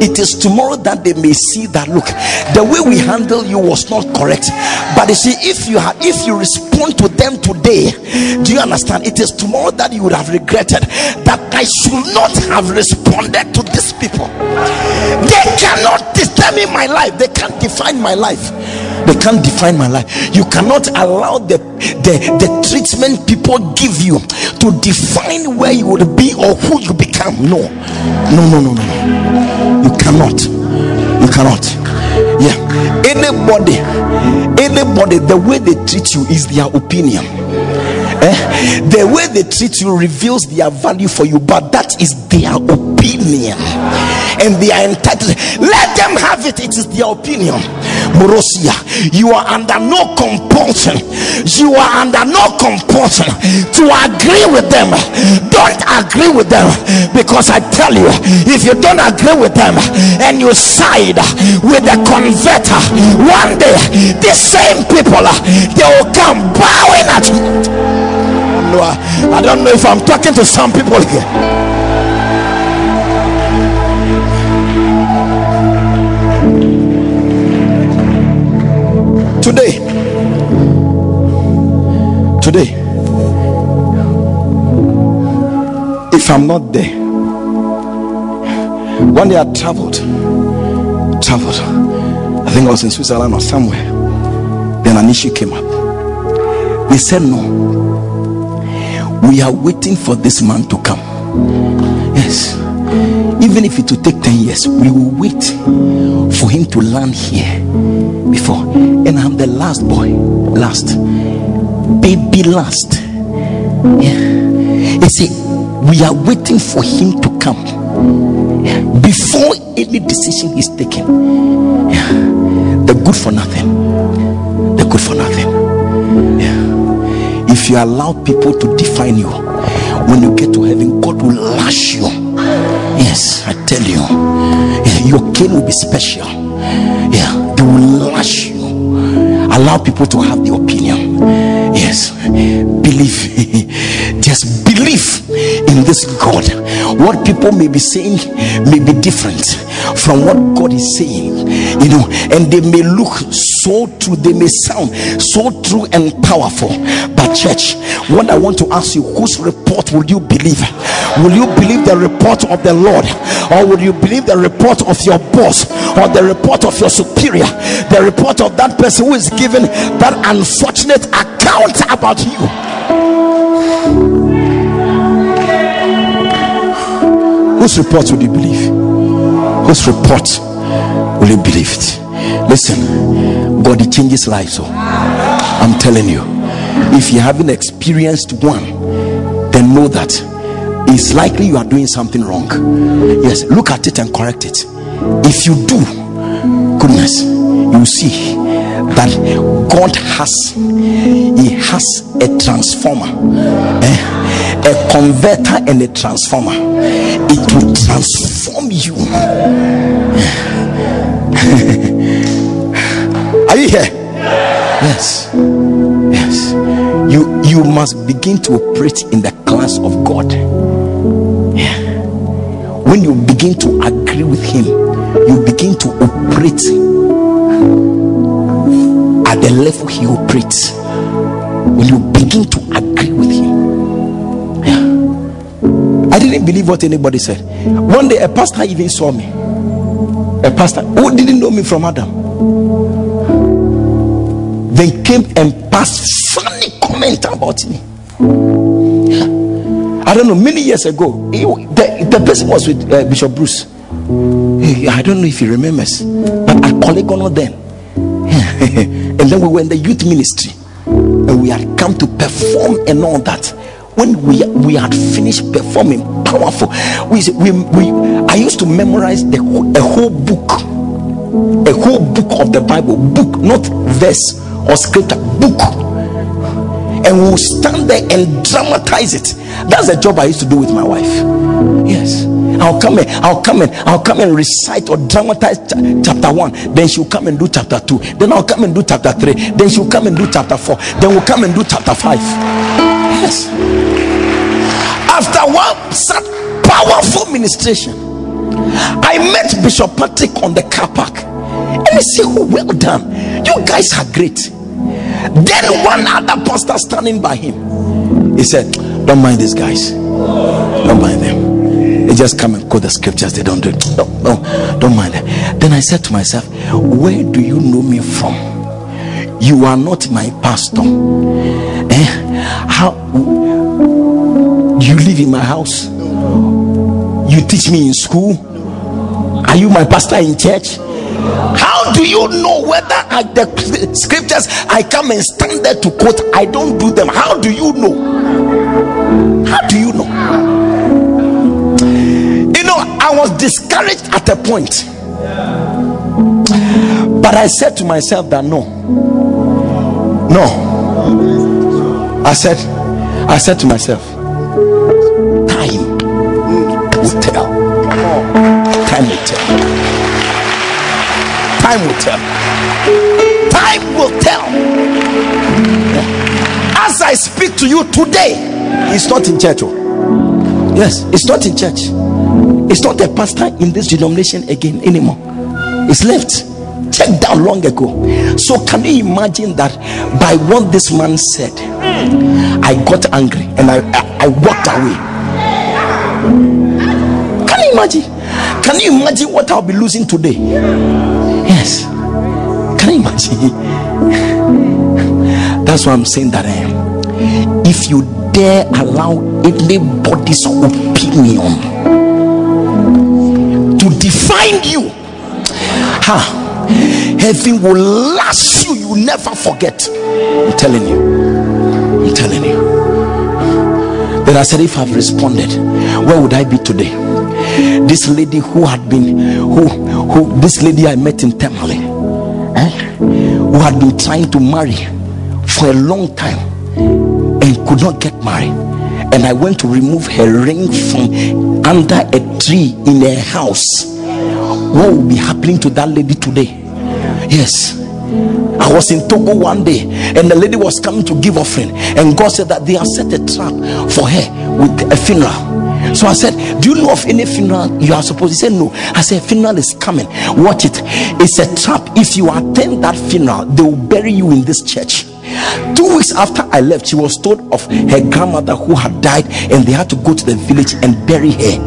It is tomorrow that they may see that look, the way we handle you was not correct. But you see, if you have if you respond to them today, do you understand? It is tomorrow that you would have regretted that I should not have responded to these people. They cannot determine my life, they can't define my life they can't define my life. You cannot allow the, the the treatment people give you to define where you would be or who you become. No. No no no no you cannot. You cannot. Yeah. Anybody anybody the way they treat you is their opinion. Eh? the way they treat you reveals their value for you but that is their opinion and they are entitled. Let them have it. It is their opinion. Morosia you are under no compulsion. You are under no compulsion to agree with them. Don't agree with them. Because i tell you if you don't agree with them and you side with the converter one day the same people they will come bowing at you. I don't know if I'm talking to some people here. Today, if I'm not there, one day I traveled, traveled. I think I was in Switzerland or somewhere. Then an issue came up. They said, No, we are waiting for this man to come. Yes, even if it will take 10 years, we will wait for him to land here before, and I'm the last boy, last baby, last. Yeah, you see, we are waiting for him to come before any decision is taken. Yeah, the good for nothing, the good for nothing. Yeah, if you allow people to define you, when you get to heaven, God will lash you. Yes, I tell you, your cane will be special. Yeah they will lash you allow people to have the opinion. Yes. Believe. Just believe in this god. What people may be saying may be different from what god is saying you know and they may look so true they may sound so true and powerful. But church what i want to ask you whose report will you believe? Will you believe the report of the lord or will you believe the report of your boss or the report of your superior the report of that person who is giving that unfortunate account about you. Whose report will you believe? Whose report will you believe? It listen god changes lives so i'm telling you if you haven't experienced one then know that it's likely you are doing something wrong. Yes look at it and correct it if you do goodness you see that god has he has a transformer eh? a converter and a transformer. It will transform you. Are you here? Yes. Yes. You you must begin to operate in the class of god. Yeah. when you begin to agree with him you begin to operate at the level he operates when you begin to agree with him? Yeah. i didn't believe what anybody said. One day a pastor even saw me. A pastor who didn't know me from adam. Then came and passed funny comment about me. I don't know, many years ago, he, the, the person was with uh, Bishop Bruce. I don't know if he remembers, but at Polygonal then. and then we were in the youth ministry and we had come to perform and all that. when we we had finished performing powerful we we, we i used to memorize the a whole book a whole book of the bible book not verse or scripture book and we'll stand there and dramatize it that's the job i used to do with my wife yes I'll come in, I'll come in, I'll come and recite or dramatize ch- chapter one. Then she'll come and do chapter two. Then I'll come and do chapter three. Then she'll come and do chapter four. Then we'll come and do chapter five. Yes. After one such powerful ministration, I met Bishop Patrick on the car park. And he said, Oh, well done. You guys are great. Then one other pastor standing by him. He said, Don't mind these guys. Don't mind them. They just come and quote the scriptures. They don't do it. No, no, don't mind. Then I said to myself, Where do you know me from? You are not my pastor. Eh? How you live in my house? You teach me in school? Are you my pastor in church? How do you know whether I, the scriptures I come and stand there to quote? I don't do them. How do you know? How do you know? Was discouraged at a point, but I said to myself that no, no. I said, I said to myself, time will tell. Time will tell. Time will tell. Time will tell. As I speak to you today, it's not in church. oh. Yes, it's not in church. It's not a pastor in this denomination again anymore. It's left. Checked down long ago. So can you imagine that by what this man said, I got angry and I, I, I walked away. Can you imagine? Can you imagine what I'll be losing today? Yes. Can you imagine? That's why I'm saying that eh, if you dare allow anybody's opinion to define you, ha, heaven will last you, you never forget. I'm telling you. I'm telling you. Then I said, if I've responded, where would I be today? This lady who had been, who, who, this lady I met in Tamale, eh, who had been trying to marry for a long time and could not get married. And I went to remove her ring from under a tree in her house. What will be happening to that lady today? Yes. I was in Togo one day and the lady was coming to give offering, and God said that they have set a trap for her with a funeral. So I said, Do you know of any funeral you are supposed? to say No. I said, Funeral is coming. Watch it. It's a trap. If you attend that funeral, they will bury you in this church. Two weeks after I left, she was told of her grandmother who had died, and they had to go to the village and bury her.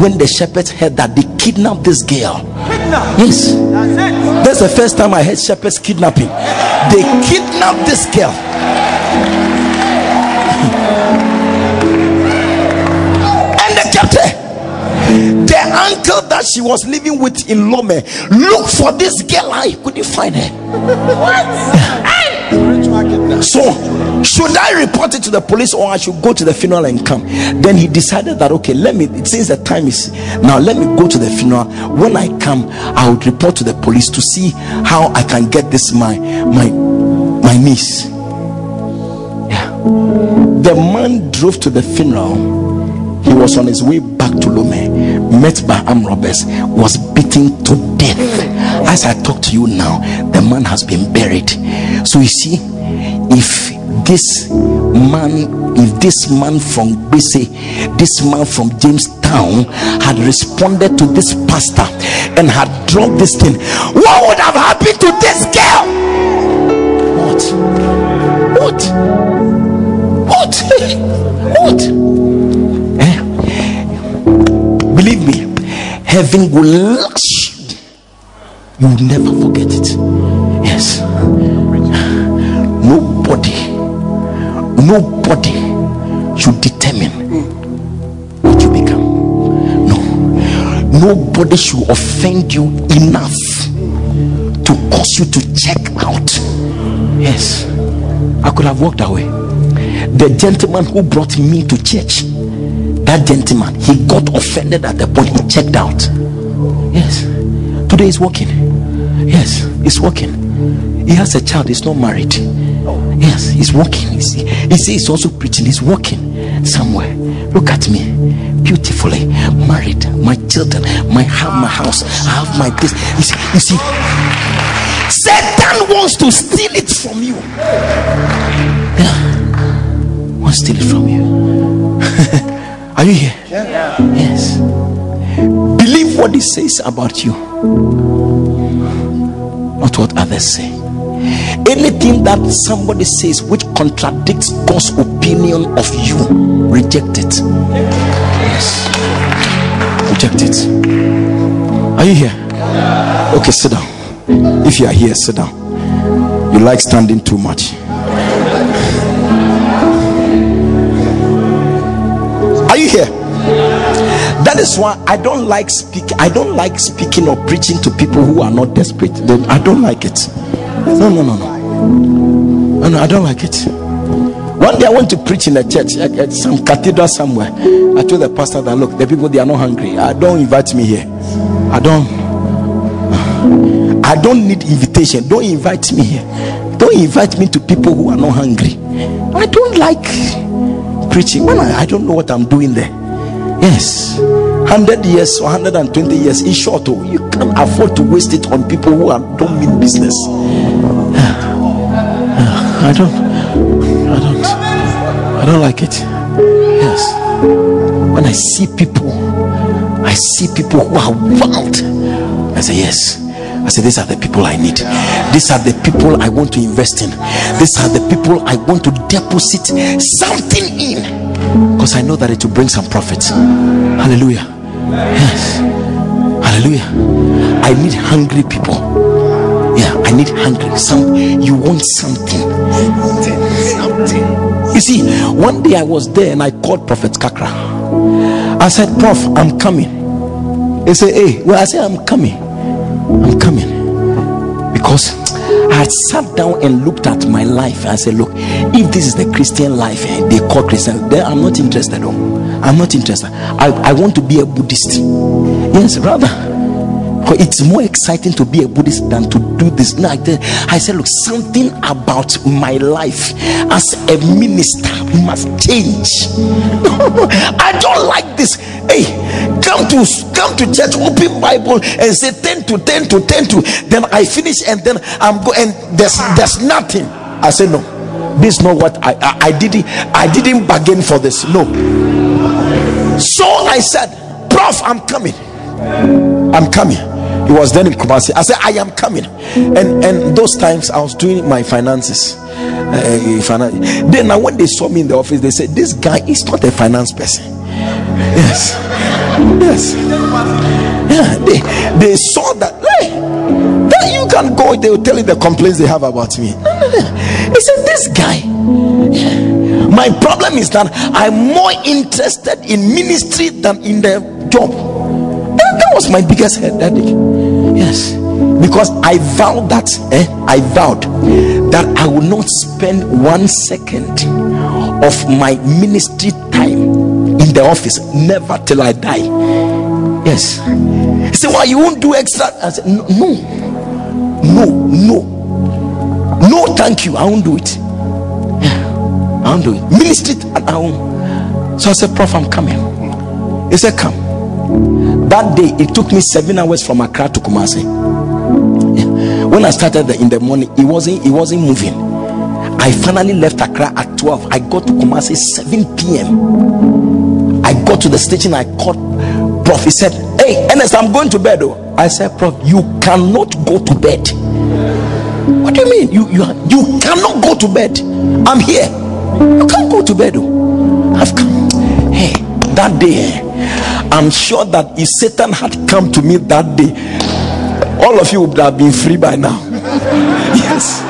When the shepherds heard that, they kidnapped this girl. Yes, that's the first time I heard shepherds kidnapping. They kidnapped this girl. and they kept her. The uncle that she was living with in Lome looked for this girl. I couldn't find her. So, should I report it to the police or I should go to the funeral and come? Then he decided that okay, let me since the time is now, let me go to the funeral. When I come, I would report to the police to see how I can get this my my my niece. Yeah, the man drove to the funeral. He was on his way back to Lome, met by armed robbers, was beaten to death. As I talk to you now, the man has been buried. So you see, if this man, if this man from Bese, this man from Jamestown had responded to this pastor and had dropped this thing, what would have happened to this girl? What? What? What? what? Eh? Believe me, heaven will lash you. You will never forget it. Yes. Nobody, should determine what you become. No, nobody should offend you enough to cause you to check out. Yes, I could have walked away. The gentleman who brought me to church, that gentleman, he got offended at the point he checked out. Yes, today is working. Yes, it's working. He has a child, he's not married. Yes, he's working. He's, he says he's also preaching, he's walking somewhere. Look at me, beautifully married, my children, my have my house, I have my this. You see, you see, Satan wants to steal it from you. Yeah, wants to steal it from you. Are you here? Yeah. Yes. Believe what he says about you, not what others say. Anything that somebody says which contradicts God's opinion of you, reject it. Yes. Reject it. Are you here? Okay, sit down. If you are here, sit down. You like standing too much. Are you here? That is why I don't like speaking. I don't like speaking or preaching to people who are not desperate. I don't like it. No, no, no, no. No, no, I don't like it. One day I went to preach in a church at some cathedral somewhere. I told the pastor that look, the people they are not hungry. I don't invite me here. I don't. I don't need invitation. Don't invite me here. Don't invite me to people who are not hungry. I don't like preaching when I, I don't know what I'm doing there. Yes, 100 years or 120 years in short, oh, you can't afford to waste it on people who are, don't mean business. I don't, I don't, I don't like it. Yes, when I see people, I see people who are wild. I say, Yes, I say, These are the people I need. These are the people I want to invest in. These are the people I want to deposit something in because I know that it will bring some profits. Hallelujah. Yes. Hallelujah. I need hungry people. Yeah, I need hungry. Some you want something. Something. You see, one day I was there and I called Prophet Kakra. I said, Prof, I'm coming. He said, Hey, well, I said, I'm coming. I'm coming. Because I sat down and looked at my life. I said, Look, if this is the Christian life eh, they call Christian, then I'm not interested. Oh. I'm not interested. I, I want to be a Buddhist. Yes, rather. It's more exciting to be a Buddhist than to do this. Like I said, look, something about my life as a minister must change. I don't like this. Hey, come to come to church, open Bible, and say 10 to 10 to 10 to then I finish and then I'm going and there's there's nothing. I say no. This is not what I, I I didn't I didn't bargain for this. No. So I said, Prof, I'm coming. I'm coming. He was then in Kumasi. I said, I am coming. And and those times I was doing my finances. Uh, finan- then now when they saw me in the office, they said, This guy is not a finance person. Yes. Yes. Yeah. They they saw that. Hey, you can go, they will tell you the complaints they have about me. He said, This guy. My problem is that I'm more interested in ministry than in the job. Was my biggest headache. Yes, because I vowed that eh, I vowed that I will not spend one second of my ministry time in the office, never till I die. Yes. He said, Why you won't do extra? I said, No, no, no, no, no, thank you. I won't do it. I won't do it. Ministry at home. So I said, Prof, I'm coming. He said, Come. That day it took me seven hours from Accra to Kumasi. When I started in the morning, it wasn't it wasn't moving. I finally left Accra at 12. I got to Kumasi 7 p.m. I got to the station, I called Prof. He said, Hey, Ernest, I'm going to bed. Oh. I said, Prof, you cannot go to bed. What do you mean? You you you cannot go to bed. I'm here. You can't go to bed. Oh. I've come. Hey, that day, eh, I'm sure that if Satan had come to me that day, all of you would have been free by now. yes.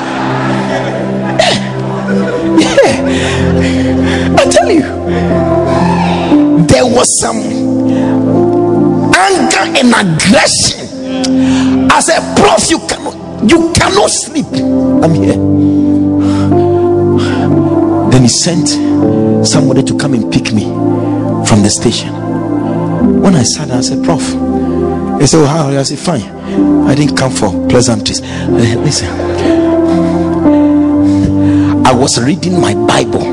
Yeah. I tell you, there was some anger and aggression. I said, Prof, you cannot you cannot sleep. I'm here. Then he sent somebody to come and pick me from the station. When I sat down, I said, Prof. He said, well, How? I said, Fine. I didn't come for pleasantries. Uh, listen, I was reading my Bible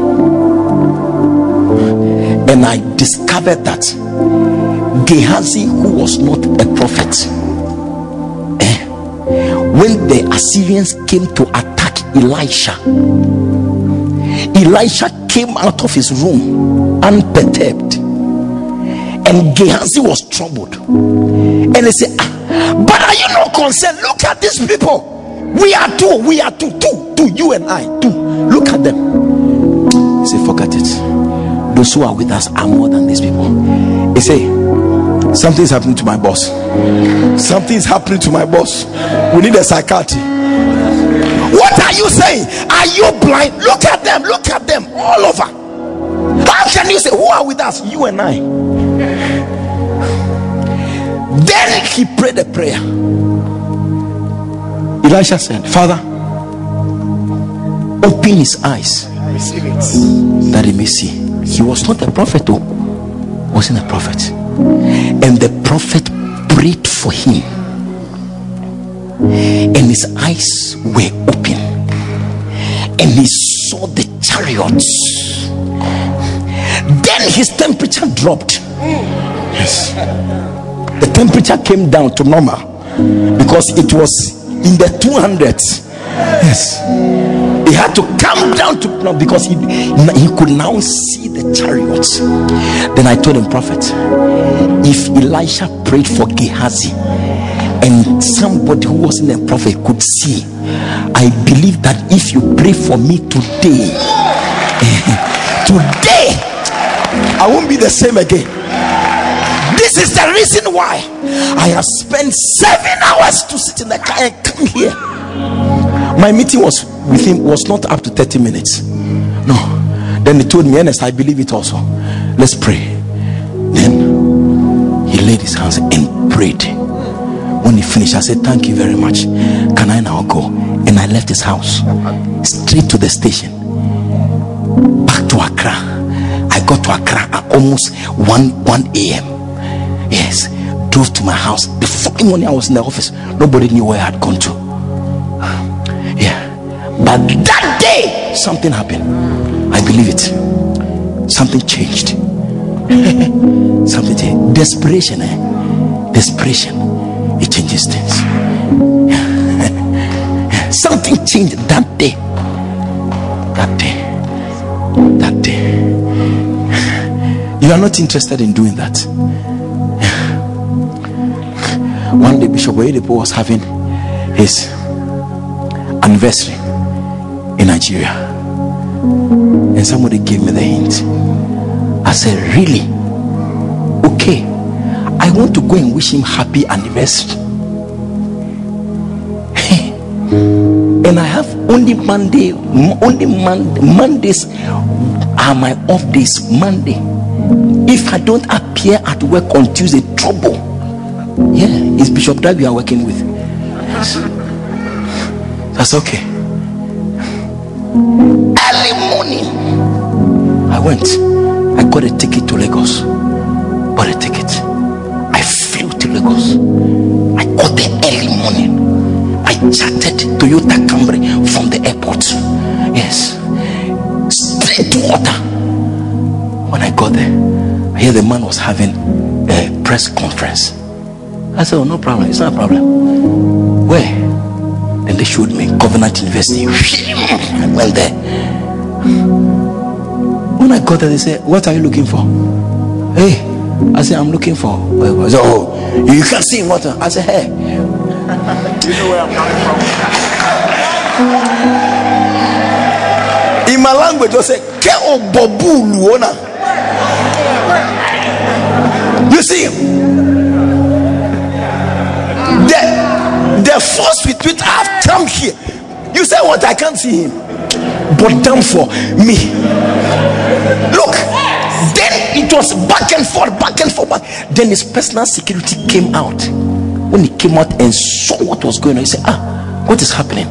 and I discovered that Gehazi, who was not a prophet, eh, when the Assyrians came to attack Elisha, Elisha came out of his room unperturbed, and Gehazi was troubled. And he said, ah, But are you not concerned? Look at these people. We are two, we are two, two, two, you and I, two. Look at them. He said, Forget it. Those who are with us are more than these people. He said, Something's happening to my boss. Something's happening to my boss. We need a psychiatrist. What are you saying? Are you blind? Look at them, look at them all over. How can you say, Who are with us? You and I. Then he prayed a prayer. Elisha said, Father, open his eyes that he may see. He was not a prophet, though, wasn't a prophet. And the prophet prayed for him, and his eyes were open, and he saw the chariots. Then his temperature dropped. Yes, the temperature came down to normal because it was in the 200s. Yes, he had to come down to no, because he, he could now see the chariots. Then I told him, Prophet, if Elisha prayed for Gehazi and somebody who wasn't a prophet could see, I believe that if you pray for me today, today, I won't be the same again. This is the reason why I have spent seven hours to sit in the car and come here. My meeting was with him was not up to 30 minutes. No. Then he told me, Ernest, I believe it also. Let's pray. Then he laid his hands and prayed. When he finished, I said, Thank you very much. Can I now go? And I left his house straight to the station. Back to Accra. I got to Accra at almost 1 1 a.m. Yes. Drove to my house. The fucking morning I was in the office. Nobody knew where I had gone to. Yeah. But that day, something happened. I believe it. Something changed. something changed. Desperation, eh? Desperation. It changes things. something changed that day. That day. That day. You are not interested in doing that. Uh, one day, Bishop Oyedepo was having his anniversary in Nigeria. And somebody gave me the hint. I said, Really? Okay. I want to go and wish him happy anniversary. and I have only Monday, only Monday, Mondays are my off days. Monday. If I don't appear at work on Tuesday, trouble. Yeah, it's Bishop that we are working with. That's okay. Early morning, I went. I got a ticket to Lagos. Bought a ticket. I flew to Lagos. I got there early morning. I chatted to Toyota Camry from the airport. Yes. Straight to Otta. When I got there, I hear the man was having a press conference. I said, Oh, no problem. It's not a problem. Where? And they showed me Covenant University. I went there. When I got there, they said, What are you looking for? Hey, I said, I'm looking for. I said, Oh, you can't see water. I said, Hey. You know where I'm coming from. In my language, I say, Ke obobu luona. You see him? The, the force with which I have come here. You say what? I can't see him. But damn for me. Look, then it was back and forth, back and forth. Back. Then his personal security came out. When he came out and saw what was going on, he said, Ah, what is happening?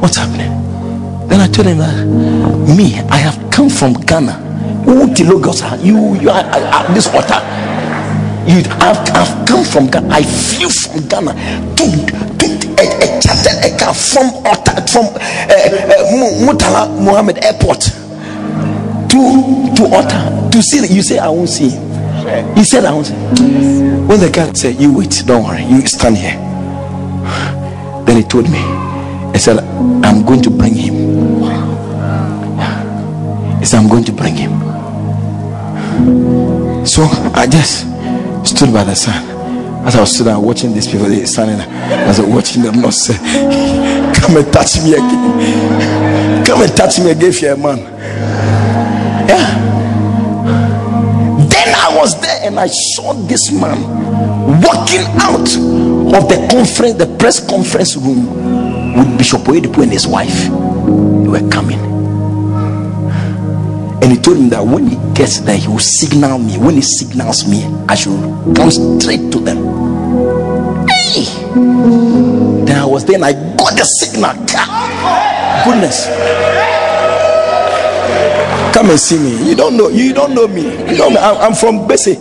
What's happening? Then I told him that me, I have come from Ghana. You, you are at this water. You, I've, I've come from Ghana. I flew from Ghana to, to a, a a car from from uh, uh, Murtala Mohammed Airport to to Otta to see. You say I won't see. He said I won't see. When the guy said, "You wait, don't worry, you stand here." Then he told me. He said, "I'm going to bring him." He said, "I'm going to bring him." So I just stood by the sun. As I was sitting watching these people, they standing I was watching them not say, Come and touch me again. Come and touch me again if man. Yeah. Then I was there and I saw this man walking out of the conference, the press conference room with Bishop Oyedepo and his wife. They were coming. And he told him that when he gets there, he will signal me. When he signals me, I should come straight to them. Hey! Then I was there and I got the signal. Goodness. Come and see me. You don't know. You don't know me. You know me. I'm, I'm from Bessie.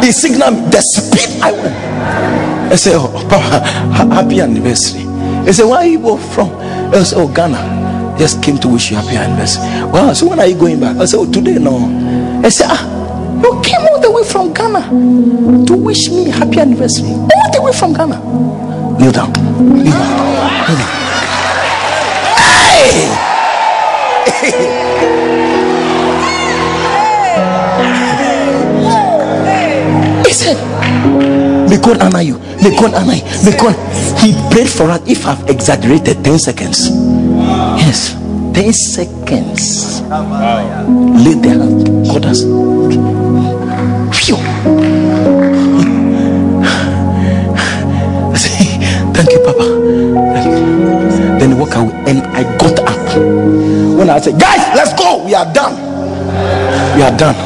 He signaled me. The speed I went. I said, Oh, Papa, happy anniversary. He said, Where are you from? I said, Oh, Ghana just came to wish you happy anniversary. Well, so when are you going back? I said, Oh, today, no. I said, Ah, you came all the way from Ghana to wish me happy anniversary. All the way from Ghana. Kneel down. Kneel down. Kneel down. Hey! he said, May God honor you. May God honor you. May God. He prayed for us. If I've exaggerated 10 seconds, Yes, 10 seconds. Lay there, God has. Phew. Thank you, Papa. Then he walk away, and I got up. When I said, Guys, let's go, we are done. We are done.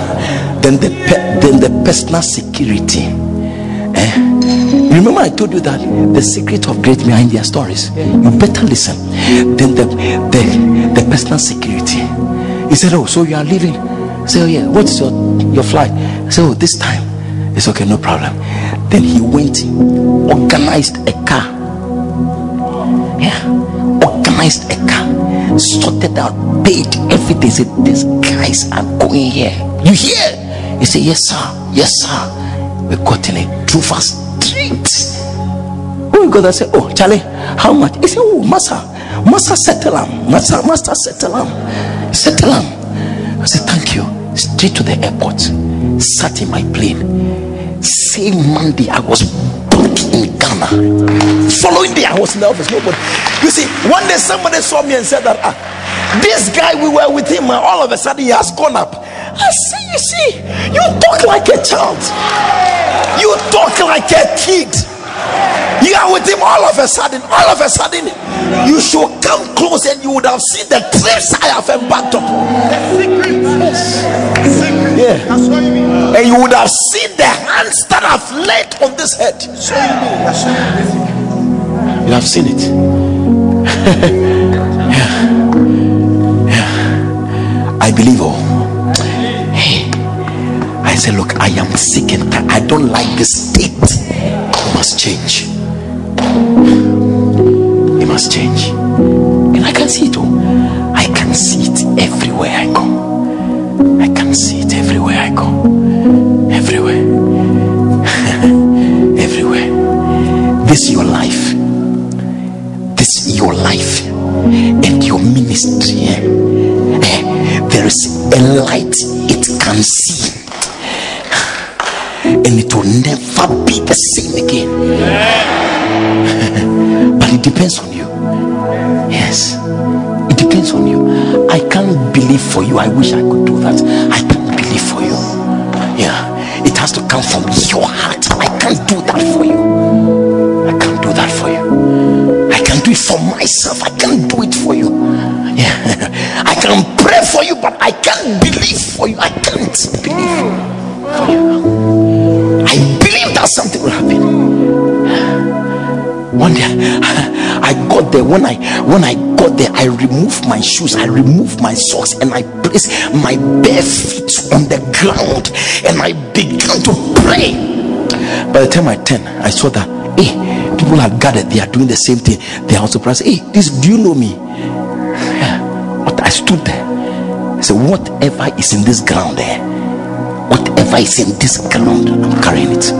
Then the pe- then the personal security. Remember, I told you that the secret of great men are in their stories. You better listen. Then the the, the personal security. He said, Oh, so you are leaving? I said, Oh, yeah. What's your, your flight? I said, Oh, this time. It's okay, no problem. Then he went, organized a car. Yeah, organized a car, sorted out, paid everything. Said, These guys are going here. You hear? He said, Yes, sir. Yes, sir. We got in it. Drove us street. When there, say, Oh, Charlie, how much? He said, Oh, Master, Master, settle him. Master, Master, settle him. Settle him. I said, Thank you. Straight to the airport. Sat in my plane. Same Monday, I was back in Ghana. Following day, I was in the office. Nobody. You see, one day somebody saw me and said that ah, this guy we were with him, all of a sudden he has gone up. I see, you see, you talk like a child. You talk like a kid. You are with him all of a sudden, all of a sudden, you should come close and you would have seen the trips I have embarked upon. Yes. Yeah. And you would have seen the hands that have laid on this head. You have seen it. yeah. Yeah. I believe all. Said, Look, I am sick and I don't like this state. It must change. It must change. And I can see it all. I can see it everywhere I go. I can see it everywhere I go. Everywhere. everywhere. This is your life. This is your life and your ministry. Eh, There is a light it can see and it will never be the same again. but it depends on you. Yes, it depends on you. I can't believe for you. I wish I could do that. I can't believe for you. Yeah, it has to come from your heart. I can't do that for you. I can't do that for you. I can do it for myself. I can't do it for you. Yeah, I can pray for you, but I can't believe for you. I can't believe for you. I believe that something will happen. One day I got there when I when I got there, I removed my shoes, I removed my socks, and I placed my bare feet on the ground and I began to pray. By the time I turned, I saw that hey, people have gathered, they are doing the same thing. They are also praying. Hey, this do you know me? Yeah. But I stood there. I said, Whatever is in this ground there, whatever this ground, I'm carrying it.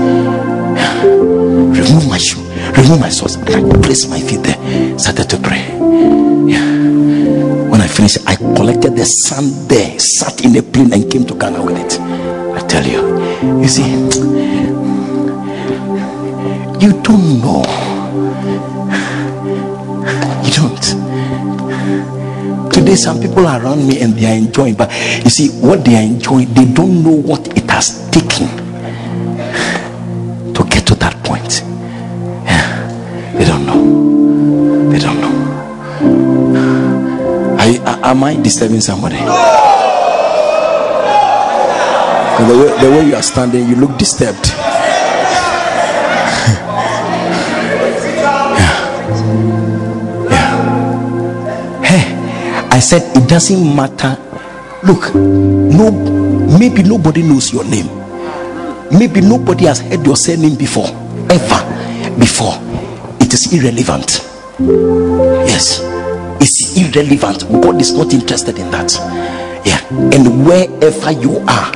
Remove my shoe, remove my socks, and I placed my feet there. Started to pray. Yeah. When I finished, I collected the sand there, sat in a plane, and came to Ghana with it. I tell you, you see, you don't know. Today, some people are around me and they are enjoying, but you see, what they are enjoying, they don't know what it has taken to get to that point. Yeah, they don't know. They don't know. I, am I disturbing somebody? the way, the way you are standing, you look disturbed. I said it doesn't matter. Look, no, maybe nobody knows your name. Maybe nobody has heard your surname before, ever before. It is irrelevant. Yes it's irrelevant. God is not interested in that. Yeah, and wherever you are,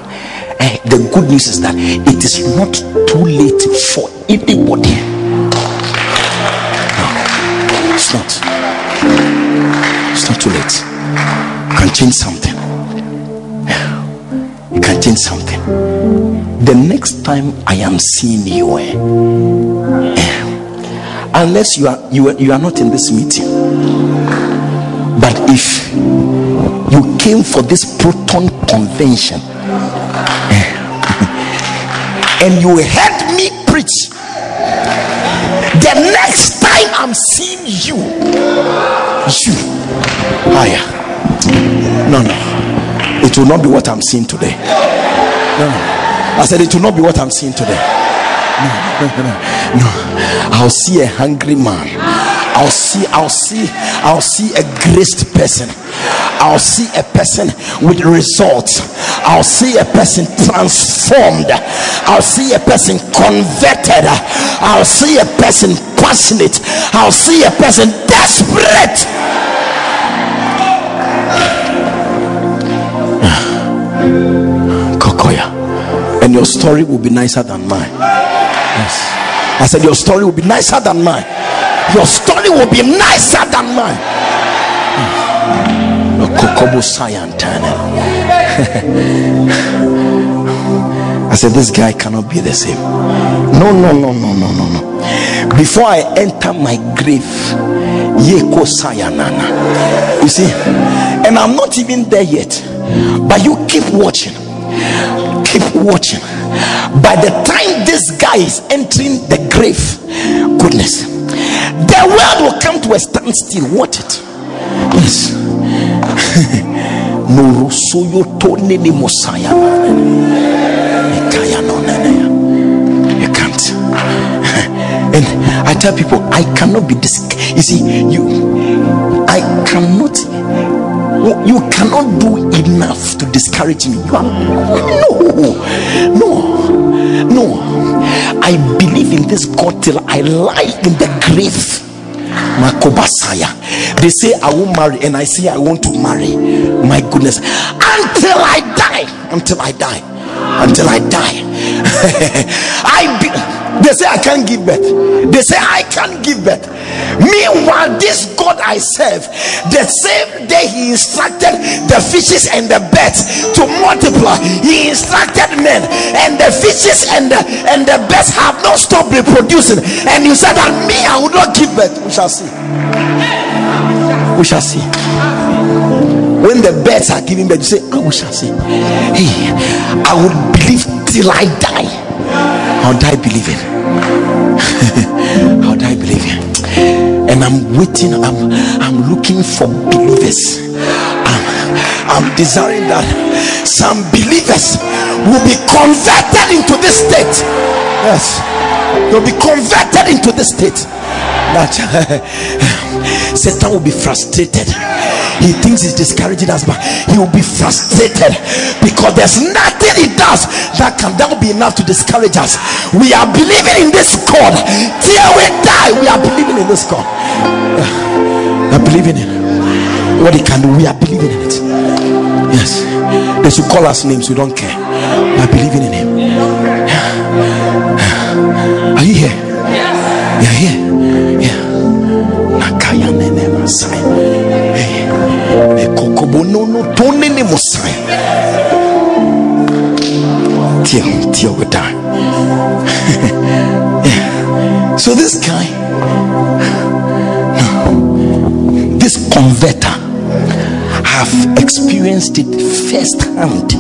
eh, the good news is that it is not too late for anybody. No, it's not. It's not too late. Can change something. You can change something. The next time I am seeing you, eh, eh, unless you are you are, you are not in this meeting but if you came for this proton convention and you heard me preach, the next time I'm seeing you, you higher. No, no, it will not be what I'm seeing today. No, I said it will not be what I'm seeing today. No, no, no, no. I'll see a hungry man I'll see, I'll see, I'll see a graced person. I'll see a person with results. I'll see a person transformed. I'll see a person converted. I'll see a person passionate. I'll see a person desperate. Your story will be nicer than mine. Yes. I said, Your story will be nicer than mine your story will be nicer than mine. Hmm. I said, This guy cannot be the same. No, no, no, no, no, no, no. Before I enter my grave, Yeko Sayanana. You see, and I'm not even there yet, but you keep watching, keep watching. By the time this guy is entering the grave, goodness the world will come to a standstill. Watch it. Yes. You can't. And I tell people, I cannot be this. You see, you, I cannot. You cannot do enough to discourage me. You are no, no, no. I believe in this God till I lie in the grave. Makobasaya. They say I won't marry, and I say I want to marry. My goodness, until I die, until I die, until I die. I they say I can't give birth. They say I can't give birth. Meanwhile, this God I serve, the same day He instructed the fishes and the birds to multiply, He instructed men, and the fishes and the and the birds have not stopped reproducing. And you said that me, I will not give birth. We shall see. We shall see. When the birds are giving birth, you say, oh, we shall see. Hey, I will believe till I die. I'll die believing. I'll die believing and I'm waiting. I'm I'm looking for believers. I'm, I'm desiring that some believers will be converted into this state. Yes, they'll be converted into this state. That Satan will be frustrated. He thinks he's discouraging us, but he will be frustrated because there's nothing he does that can that will be enough to discourage us. We are believing in this God till we die. We are believing in this God. We are believing in what he can do. We are believing in it. Yes, they should call us names. We don't care. We are believing in him. Are you here? Yes. You're here. So this guy, this converter, have experienced it firsthand.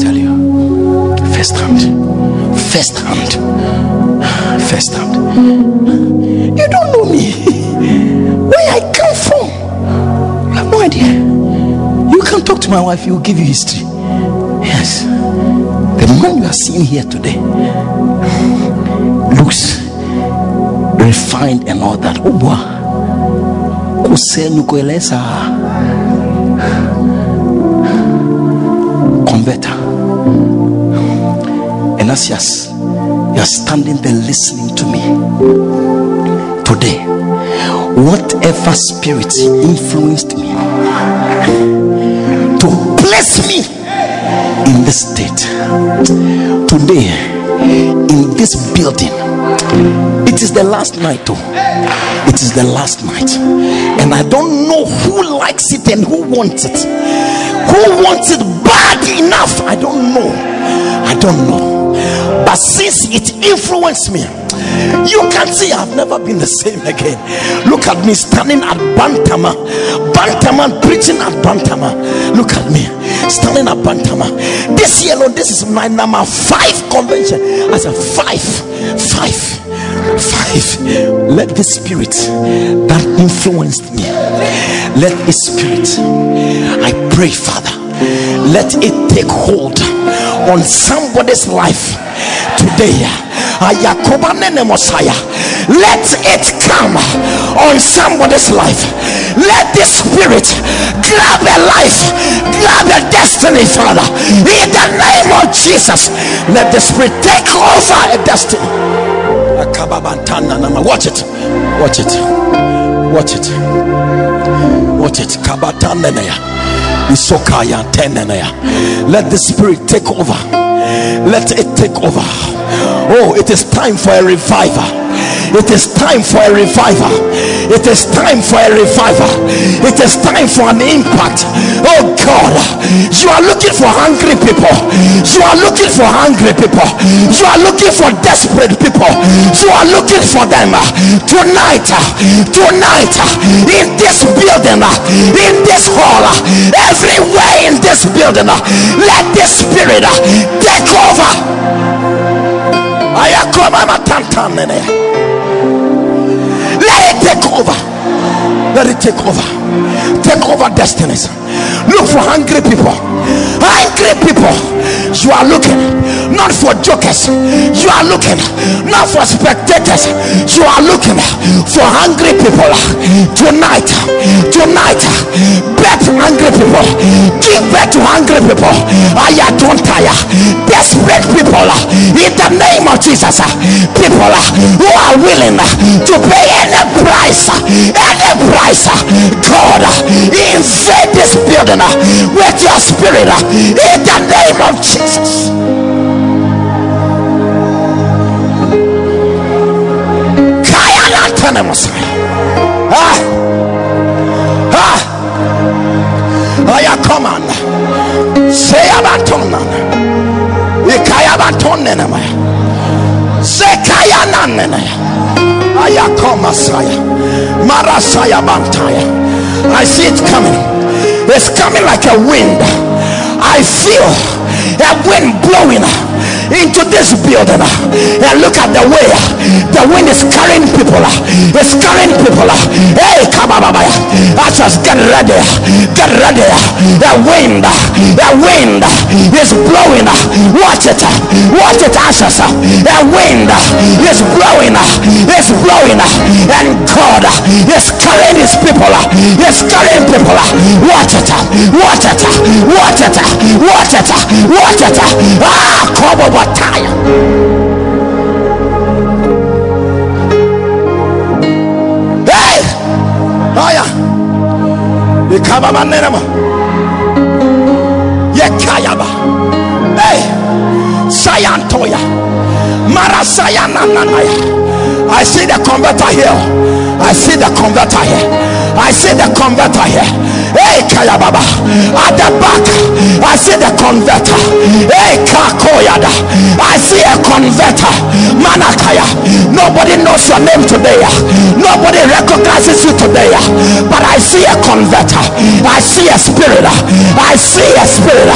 Tell you, first hand, first hand, first hand. You don't know me, You have no. You can talk to my wife, he will give you history. Yes, the man you are seeing here today looks refined and all that. Oh, boy. Kusenu kueleza converter. And as you're, you're standing there listening to me today, whatever spirit influenced me to place me in this state. Today, in this building, it is the last night, oh, it is the last night, and I don't know who likes it and who wants it, who wants it bad enough. I don't know, I don't know, but since it influenced me, you can see I've never been the same again. Look at me standing at Bantama, Bantama preaching at Bantama. Look at me standing at Bantama. This year, Lord, this is my number five convention. I said five, five, five. Let the spirit that influenced me, let the spirit, I pray, Father, let it take hold on somebody's life today. Let it come on somebody's life. Let the spirit grab a life, grab a destiny, Father. In the name of Jesus, let the spirit take over a destiny. Watch it, watch it, watch it, watch it. Let the spirit take over. Let it take over. Oh, it is time for a revival. It is time for a revival. It is time for a revival. It is time for an impact. Oh God, you are looking for hungry people. You are looking for hungry people. You are looking for desperate people. You are looking for them tonight. Tonight, in this building, in this hall, everywhere in this building, let this spirit take over. Let it take over. Let it take over. Take over destinies. Look for hungry people. Hungry people. You are looking not for jokers. You are looking not for spectators. You are looking for hungry people. Tonight, tonight, bet hungry people. Give birth to hungry people. I don't tire. Desperate people. In the name of Jesus. People who are willing to pay any price. Any price. God, invade this building with your spirit. In the name of Jesus. Lantana Messiah. Ah. Ah. Aya command. Say abatonan. Ikaya batonene maya. Sekaya nanene. Aya koma saya. Marasaya bantaya. I see it coming. It's coming like a wind. I feel a wind blowing into this building and look at the way the wind is carrying people. It's carrying people. Hey, come on, just get ready. Get ready. The wind, the wind is blowing. Watch it. Watch it, ashes. The wind is blowing. It's blowing. And God is carrying his people. He's carrying people. Watch it. Watch it. Watch it. Watch it. Watch it. Ah, come over time. Hey! Yeah. Ikaba manenema. Yekayaba. Hey! Sayantoya. Marasayana nanaya. I see the converter here. I see the converter here. I see the converter here. Hey, Kayababa. At the back, I see the converter. Hey, Kakoyada. I see a converter. Manakaya. Nobody knows your name today. Nobody recognizes you today. But I see a converter. I see a spirit. I see a spirit.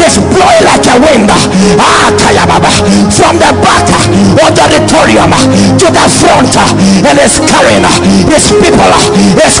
It's blowing like a wind. Ah, Kayababa. From the back of the auditorium to the front and it's carrying his people. Is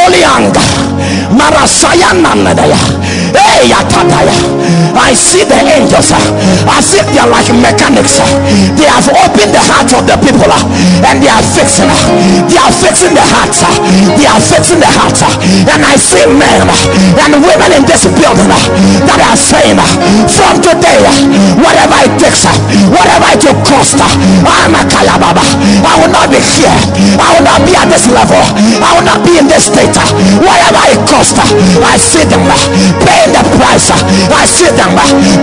holy anger marasaya nanadaya. hey yatadaya I see the angels as if they are like mechanics they have opened the heart of the people and they are fixing they are fixing the hearts they are fixing the hearts and I see men and women in this building that are saying from today whatever it takes whatever it will cost I'm a kalababa. I will not be here. I will not be at this level. I will not be in this state whatever it costs I see them paying the price. I see them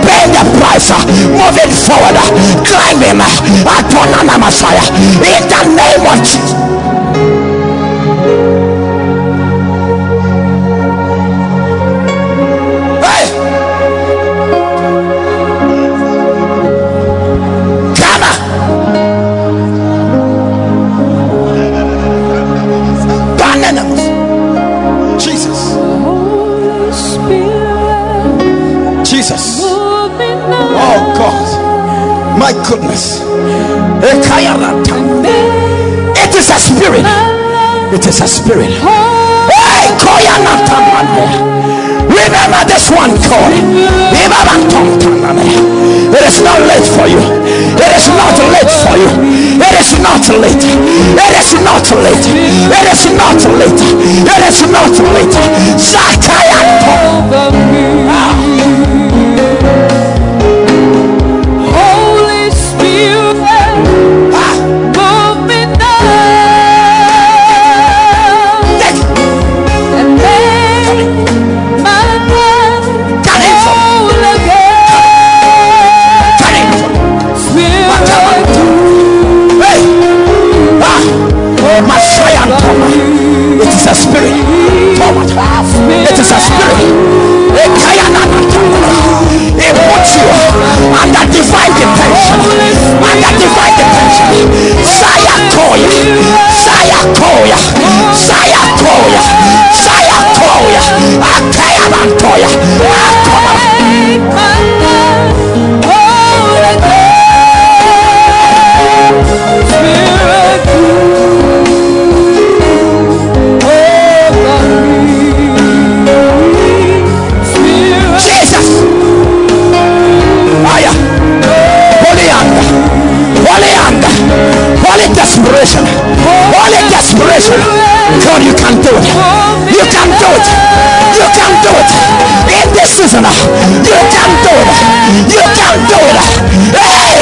paying the price. Moving forward. Climbing upon an Messiah. In the name of Jesus goodness. It is a spirit. It is a spirit. Remember this one call. It is not late for you. It is not late for you. It is not late. It is not late. It is not late. It is not late. Zakaya. Under divine detention. Under divine detention. Saya koya. Saya koya. Saya koya. Saya koya. Akaya mantoya. Akoma. Desperation. God, you can do it. You can do it. You can do it. In this season, uh, you can do it. You can do it. Hey.